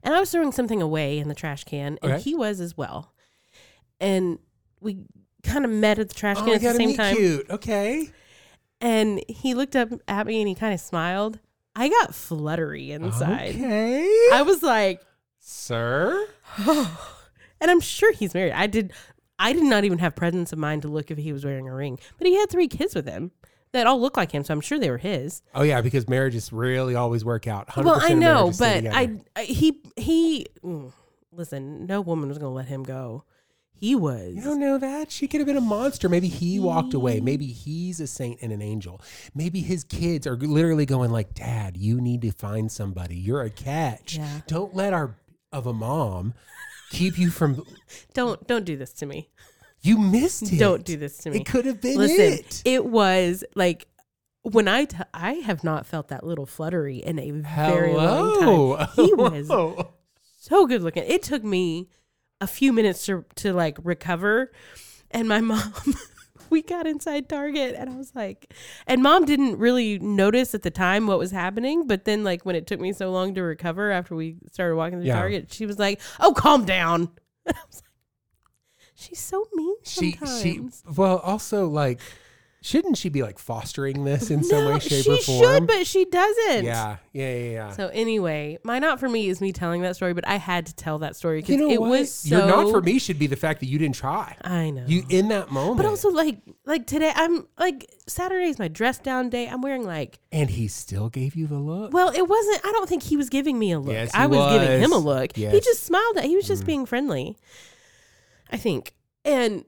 Speaker 2: I was throwing something away in the trash can, and okay. he was as well. And we kind of met at the trash oh, can at the same time. Cute.
Speaker 1: Okay.
Speaker 2: And he looked up at me and he kind of smiled. I got fluttery inside. Okay. I was like,
Speaker 1: Sir? and
Speaker 2: I'm sure he's married. I did I did not even have presence of mind to look if he was wearing a ring. But he had three kids with him that all look like him, so I'm sure they were his.
Speaker 1: Oh yeah, because marriages really always work out.
Speaker 2: well, I know, but I, I, he he mm, listen, no woman was going to let him go. He was.
Speaker 1: You don't know that. She could have been a monster. Maybe he, he walked away. Maybe he's a saint and an angel. Maybe his kids are literally going like, "Dad, you need to find somebody. You're a catch. Yeah. Don't let our of a mom keep you from
Speaker 2: Don't don't do this to me.
Speaker 1: you missed it.
Speaker 2: Don't do this to
Speaker 1: me. It could have been Listen,
Speaker 2: it. was like when I t- I have not felt that little fluttery in a very long time. He was so good looking. It took me a few minutes to to like recover, and my mom we got inside Target and I was like, and mom didn't really notice at the time what was happening. But then, like, when it took me so long to recover after we started walking to yeah. Target, she was like, oh, calm down. She's so mean. Sometimes. She she
Speaker 1: well also like Shouldn't she be like fostering this in some way, shape, or form? She should,
Speaker 2: but she doesn't.
Speaker 1: Yeah, yeah, yeah, yeah.
Speaker 2: So anyway, my not for me is me telling that story, but I had to tell that story because you know it what? was so.
Speaker 1: Your not for me should be the fact that you didn't try.
Speaker 2: I know
Speaker 1: you in that moment,
Speaker 2: but also like like today, I'm like Saturday's my dress down day. I'm wearing like,
Speaker 1: and he still gave you the look.
Speaker 2: Well, it wasn't. I don't think he was giving me a look. Yes, I was, was, giving him a look. Yes. He just smiled at. He was just mm. being friendly. I think and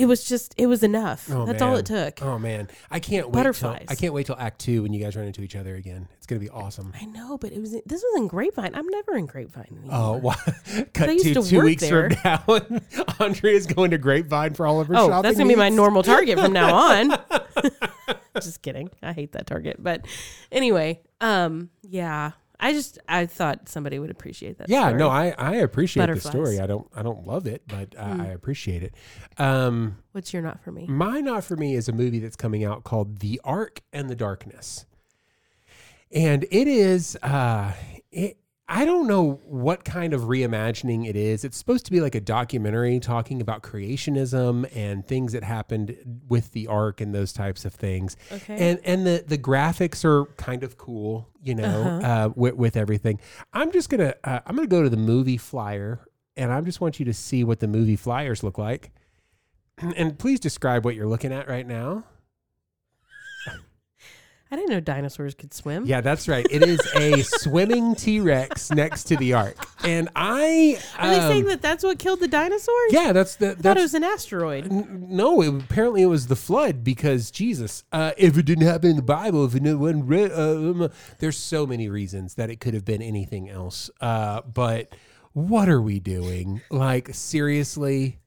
Speaker 2: it was just it was enough. Oh, That's man. all it took.
Speaker 1: Oh man, I can't Butterflies. wait. Till, I can't wait till Act Two when you guys run into each other again. It's gonna be awesome.
Speaker 2: I know, but it was this was in Grapevine. I'm never in Grapevine.
Speaker 1: Anymore. Oh, wow. cut to, to two weeks there. from now. is going to Grapevine for all of her oh, shopping.
Speaker 2: that's gonna needs. be my normal Target from now on. just kidding. I hate that Target, but anyway, um, yeah, I just I thought somebody would appreciate that.
Speaker 1: Yeah,
Speaker 2: story.
Speaker 1: no, I I appreciate the story. I don't I don't love it, but mm. I appreciate it. Um,
Speaker 2: What's your not for me?
Speaker 1: My not for me is a movie that's coming out called The Ark and the Darkness, and it is uh, it I don't know what kind of reimagining it is. It's supposed to be like a documentary talking about creationism and things that happened with the ark and those types of things. Okay. And and the the graphics are kind of cool, you know, uh-huh. uh, with, with everything. I'm just gonna uh, I'm gonna go to the movie flyer, and I just want you to see what the movie flyers look like. And please describe what you're looking at right now.
Speaker 2: I didn't know dinosaurs could swim.
Speaker 1: Yeah, that's right. It is a swimming T Rex next to the Ark, and I.
Speaker 2: Um, Are they saying um, that that's what killed the dinosaurs?
Speaker 1: Yeah, that's the. That's, I
Speaker 2: thought it was an asteroid. N-
Speaker 1: no, it, apparently it was the flood because Jesus. Uh, if it didn't happen in the Bible, if it wasn't re- uh, there's so many reasons that it could have been anything else. Uh, but what are we doing? Like seriously?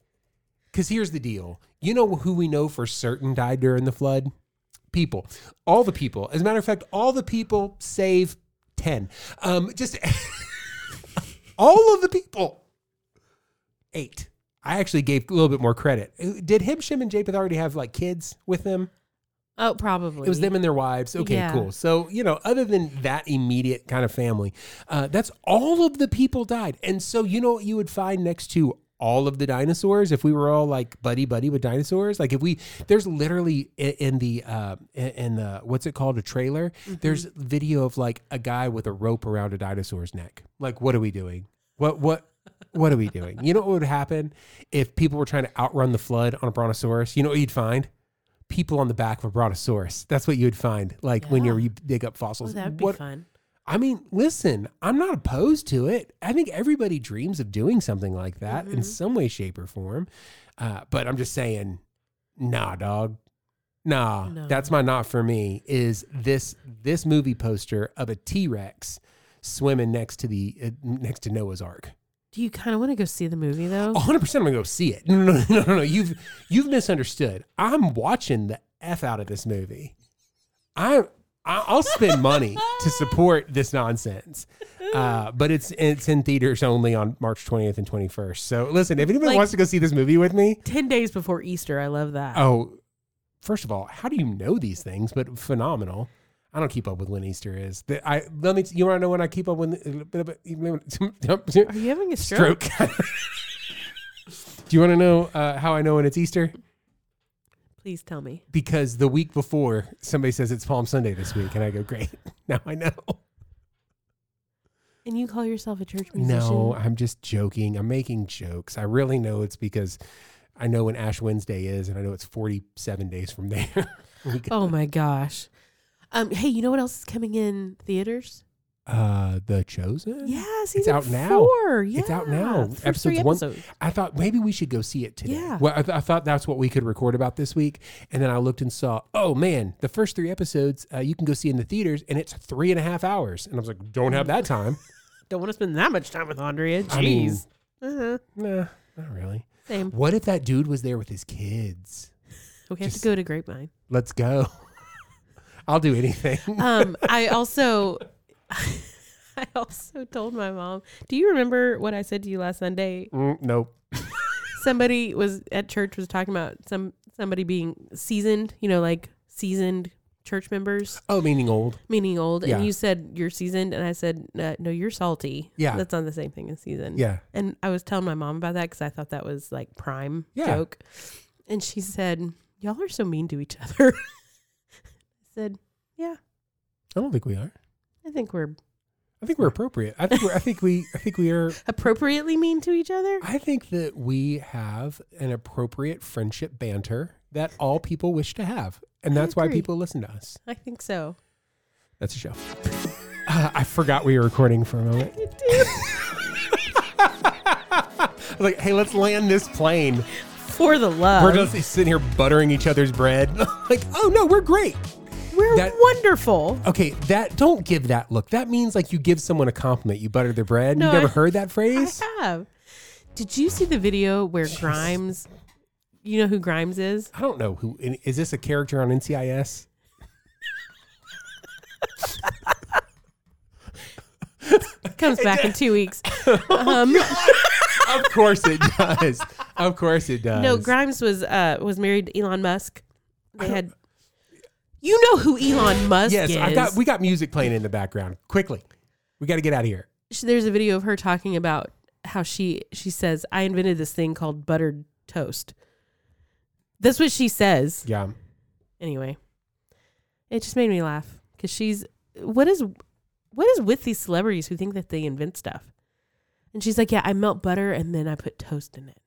Speaker 1: Because here's the deal. You know who we know for certain died during the flood? people, all the people. As a matter of fact, all the people save 10. Um, just all of the people, eight. I actually gave a little bit more credit. Did him, and Japheth already have like kids with them?
Speaker 2: Oh, probably.
Speaker 1: It was them and their wives. Okay, yeah. cool. So, you know, other than that immediate kind of family, uh, that's all of the people died. And so, you know what you would find next to all of the dinosaurs, if we were all like buddy buddy with dinosaurs, like if we there's literally in the uh, in the what's it called a trailer, mm-hmm. there's video of like a guy with a rope around a dinosaur's neck. Like, what are we doing? What what what are we doing? You know what would happen if people were trying to outrun the flood on a brontosaurus? You know what you'd find? People on the back of a brontosaurus. That's what you'd find, like yeah. when you dig up fossils.
Speaker 2: that'd be what, fun.
Speaker 1: I mean, listen, I'm not opposed to it. I think everybody dreams of doing something like that mm-hmm. in some way, shape, or form. Uh, but I'm just saying, nah, dog. Nah, no. that's my not for me. Is this this movie poster of a T Rex swimming next to the uh, next to Noah's Ark?
Speaker 2: Do you kind of want to go see the movie though?
Speaker 1: 100. percent I'm gonna go see it. No, no, no, no, no. You've you've misunderstood. I'm watching the f out of this movie. I I'll spend money to support this nonsense, uh, but it's it's in theaters only on March 20th and 21st. So listen, if anybody Like- wants to go see this movie with me,
Speaker 2: Ten days before Easter. I love that.
Speaker 1: oh, first of all, how do you know these things? But phenomenal. I don't keep up with when Easter is. The, I let me. T- you want to know when I keep up when? Are
Speaker 2: you having a stroke?
Speaker 1: stroke. do you want to know uh, how I know when it's Easter?
Speaker 2: Please tell me.
Speaker 1: Because the week before, somebody says it's Palm Sunday this week, and I go, "Great, now I know."
Speaker 2: And you call yourself a church musician? No,
Speaker 1: I'm just joking. I'm making jokes. I really know it's because I know when Ash Wednesday is, and I know it's 47 days from there.
Speaker 2: oh my gosh! Um, hey, you know what else is coming in theaters?
Speaker 1: Uh, The Chosen.
Speaker 2: Yeah, season
Speaker 1: it's out four. now. Yeah, it's out now.
Speaker 2: First Episodes three episodes. one.
Speaker 1: I thought maybe we should go see it today. Yeah. Well, I, th- I, thought that's what we could record about this week, and then I looked and saw, oh man, the first three episodes uh, you can go see in the theaters, and it's three and a half hours, and I was like, don't have that time.
Speaker 2: don't want to spend that much time with Andrea. Jeez. I mean,
Speaker 1: uh-huh. Nah, not really. Same. What if that dude was there with his kids?
Speaker 2: We have Just, to go to Grapevine.
Speaker 1: Let's go. I'll do anything.
Speaker 2: um, I also I also told my mom. Do you remember what I said to you last Sunday? Mm,
Speaker 1: nope.
Speaker 2: somebody was at church was talking about some somebody being seasoned. You know, like seasoned church members.
Speaker 1: Oh, meaning old.
Speaker 2: Meaning old. Yeah. And you said you're seasoned, and I said uh, no, you're salty. Yeah, that's not the same thing as seasoned.
Speaker 1: Yeah.
Speaker 2: And I was telling my mom about that because I thought that was like prime yeah. joke, and she said, "Y'all are so mean to each other." I said, "Yeah."
Speaker 1: I don't think we are.
Speaker 2: I think we're.
Speaker 1: I think we're appropriate. I think we're, I think we I think we are
Speaker 2: appropriately mean to each other.
Speaker 1: I think that we have an appropriate friendship banter that all people wish to have, and that's why people listen to us.
Speaker 2: I think so.
Speaker 1: That's a show. Uh, I forgot we were recording for a moment. I was like, hey, let's land this plane.
Speaker 2: For the love.
Speaker 1: We're just sitting here buttering each other's bread. like, oh no, we're great.
Speaker 2: We're that, wonderful.
Speaker 1: Okay, that don't give that look. That means like you give someone a compliment. You butter their bread. No, you never I, heard that phrase?
Speaker 2: I have. Did you see the video where Jeez. Grimes? You know who Grimes is?
Speaker 1: I don't know who. Is this a character on NCIS?
Speaker 2: Comes back in two weeks. Oh, um,
Speaker 1: of course it does. Of course it does.
Speaker 2: No, Grimes was uh, was married to Elon Musk. They had you know who Elon Musk yes, is. I
Speaker 1: got we got music playing in the background. Quickly. We got to get out of here.
Speaker 2: There's a video of her talking about how she she says I invented this thing called buttered toast. That's what she says.
Speaker 1: Yeah.
Speaker 2: Anyway, it just made me laugh cuz she's what is what is with these celebrities who think that they invent stuff? And she's like, "Yeah, I melt butter and then I put toast in it."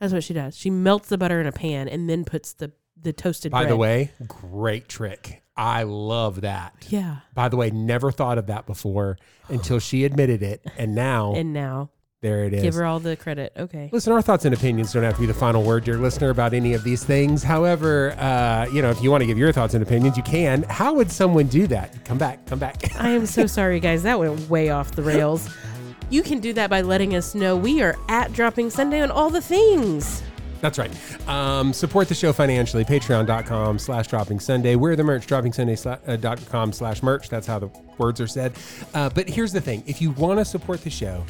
Speaker 2: That's what she does. She melts the butter in a pan and then puts the the toasted
Speaker 1: By bread. the way, great trick. I love that.
Speaker 2: Yeah.
Speaker 1: By the way, never thought of that before until she admitted it. And now,
Speaker 2: and now,
Speaker 1: there it is.
Speaker 2: Give her all the credit. Okay.
Speaker 1: Listen, our thoughts and opinions don't have to be the final word, dear listener, about any of these things. However, uh, you know, if you want to give your thoughts and opinions, you can. How would someone do that? Come back, come back. I am so sorry, guys. That went way off the rails. You can do that by letting us know we are at Dropping Sunday on all the things. That's right. Um, support the show financially. Patreon.com slash dropping Sunday. We're the merch, dropping Sunday.com uh, slash merch. That's how the words are said. Uh, but here's the thing if you want to support the show,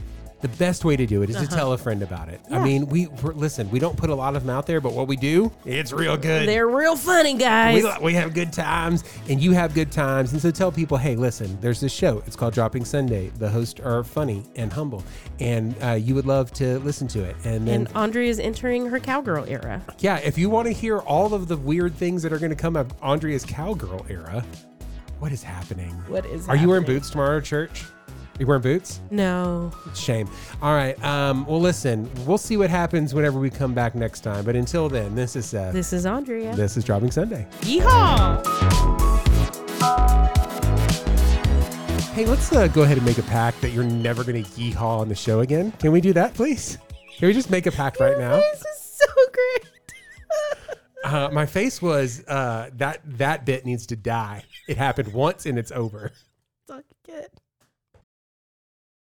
Speaker 1: the best way to do it is to uh-huh. tell a friend about it. I mean, we listen. We don't put a lot of them out there, but what we do, it's real good. They're real funny, guys. we, we have good times and you have good times. And so tell people, hey, listen, there's this show. It's called Dropping Sunday. The hosts are funny and humble, and uh, you would love to listen to it. And then, and Andrea is entering her cowgirl era. yeah, if you want to hear all of the weird things that are going to come up Andrea's cowgirl era, what is happening? What is Are you wearing boots tomorrow, church? You wearing boots? No. Shame. All right. Um, well, listen, we'll see what happens whenever we come back next time. But until then, this is Seth. Uh, this is Andrea. This is Dropping Sunday. Yeehaw! Hey, let's uh, go ahead and make a pact that you're never going to yeehaw on the show again. Can we do that, please? Can we just make a pact right now? This is so great. uh, my face was uh, that that bit needs to die. It happened once and it's over. Suck it.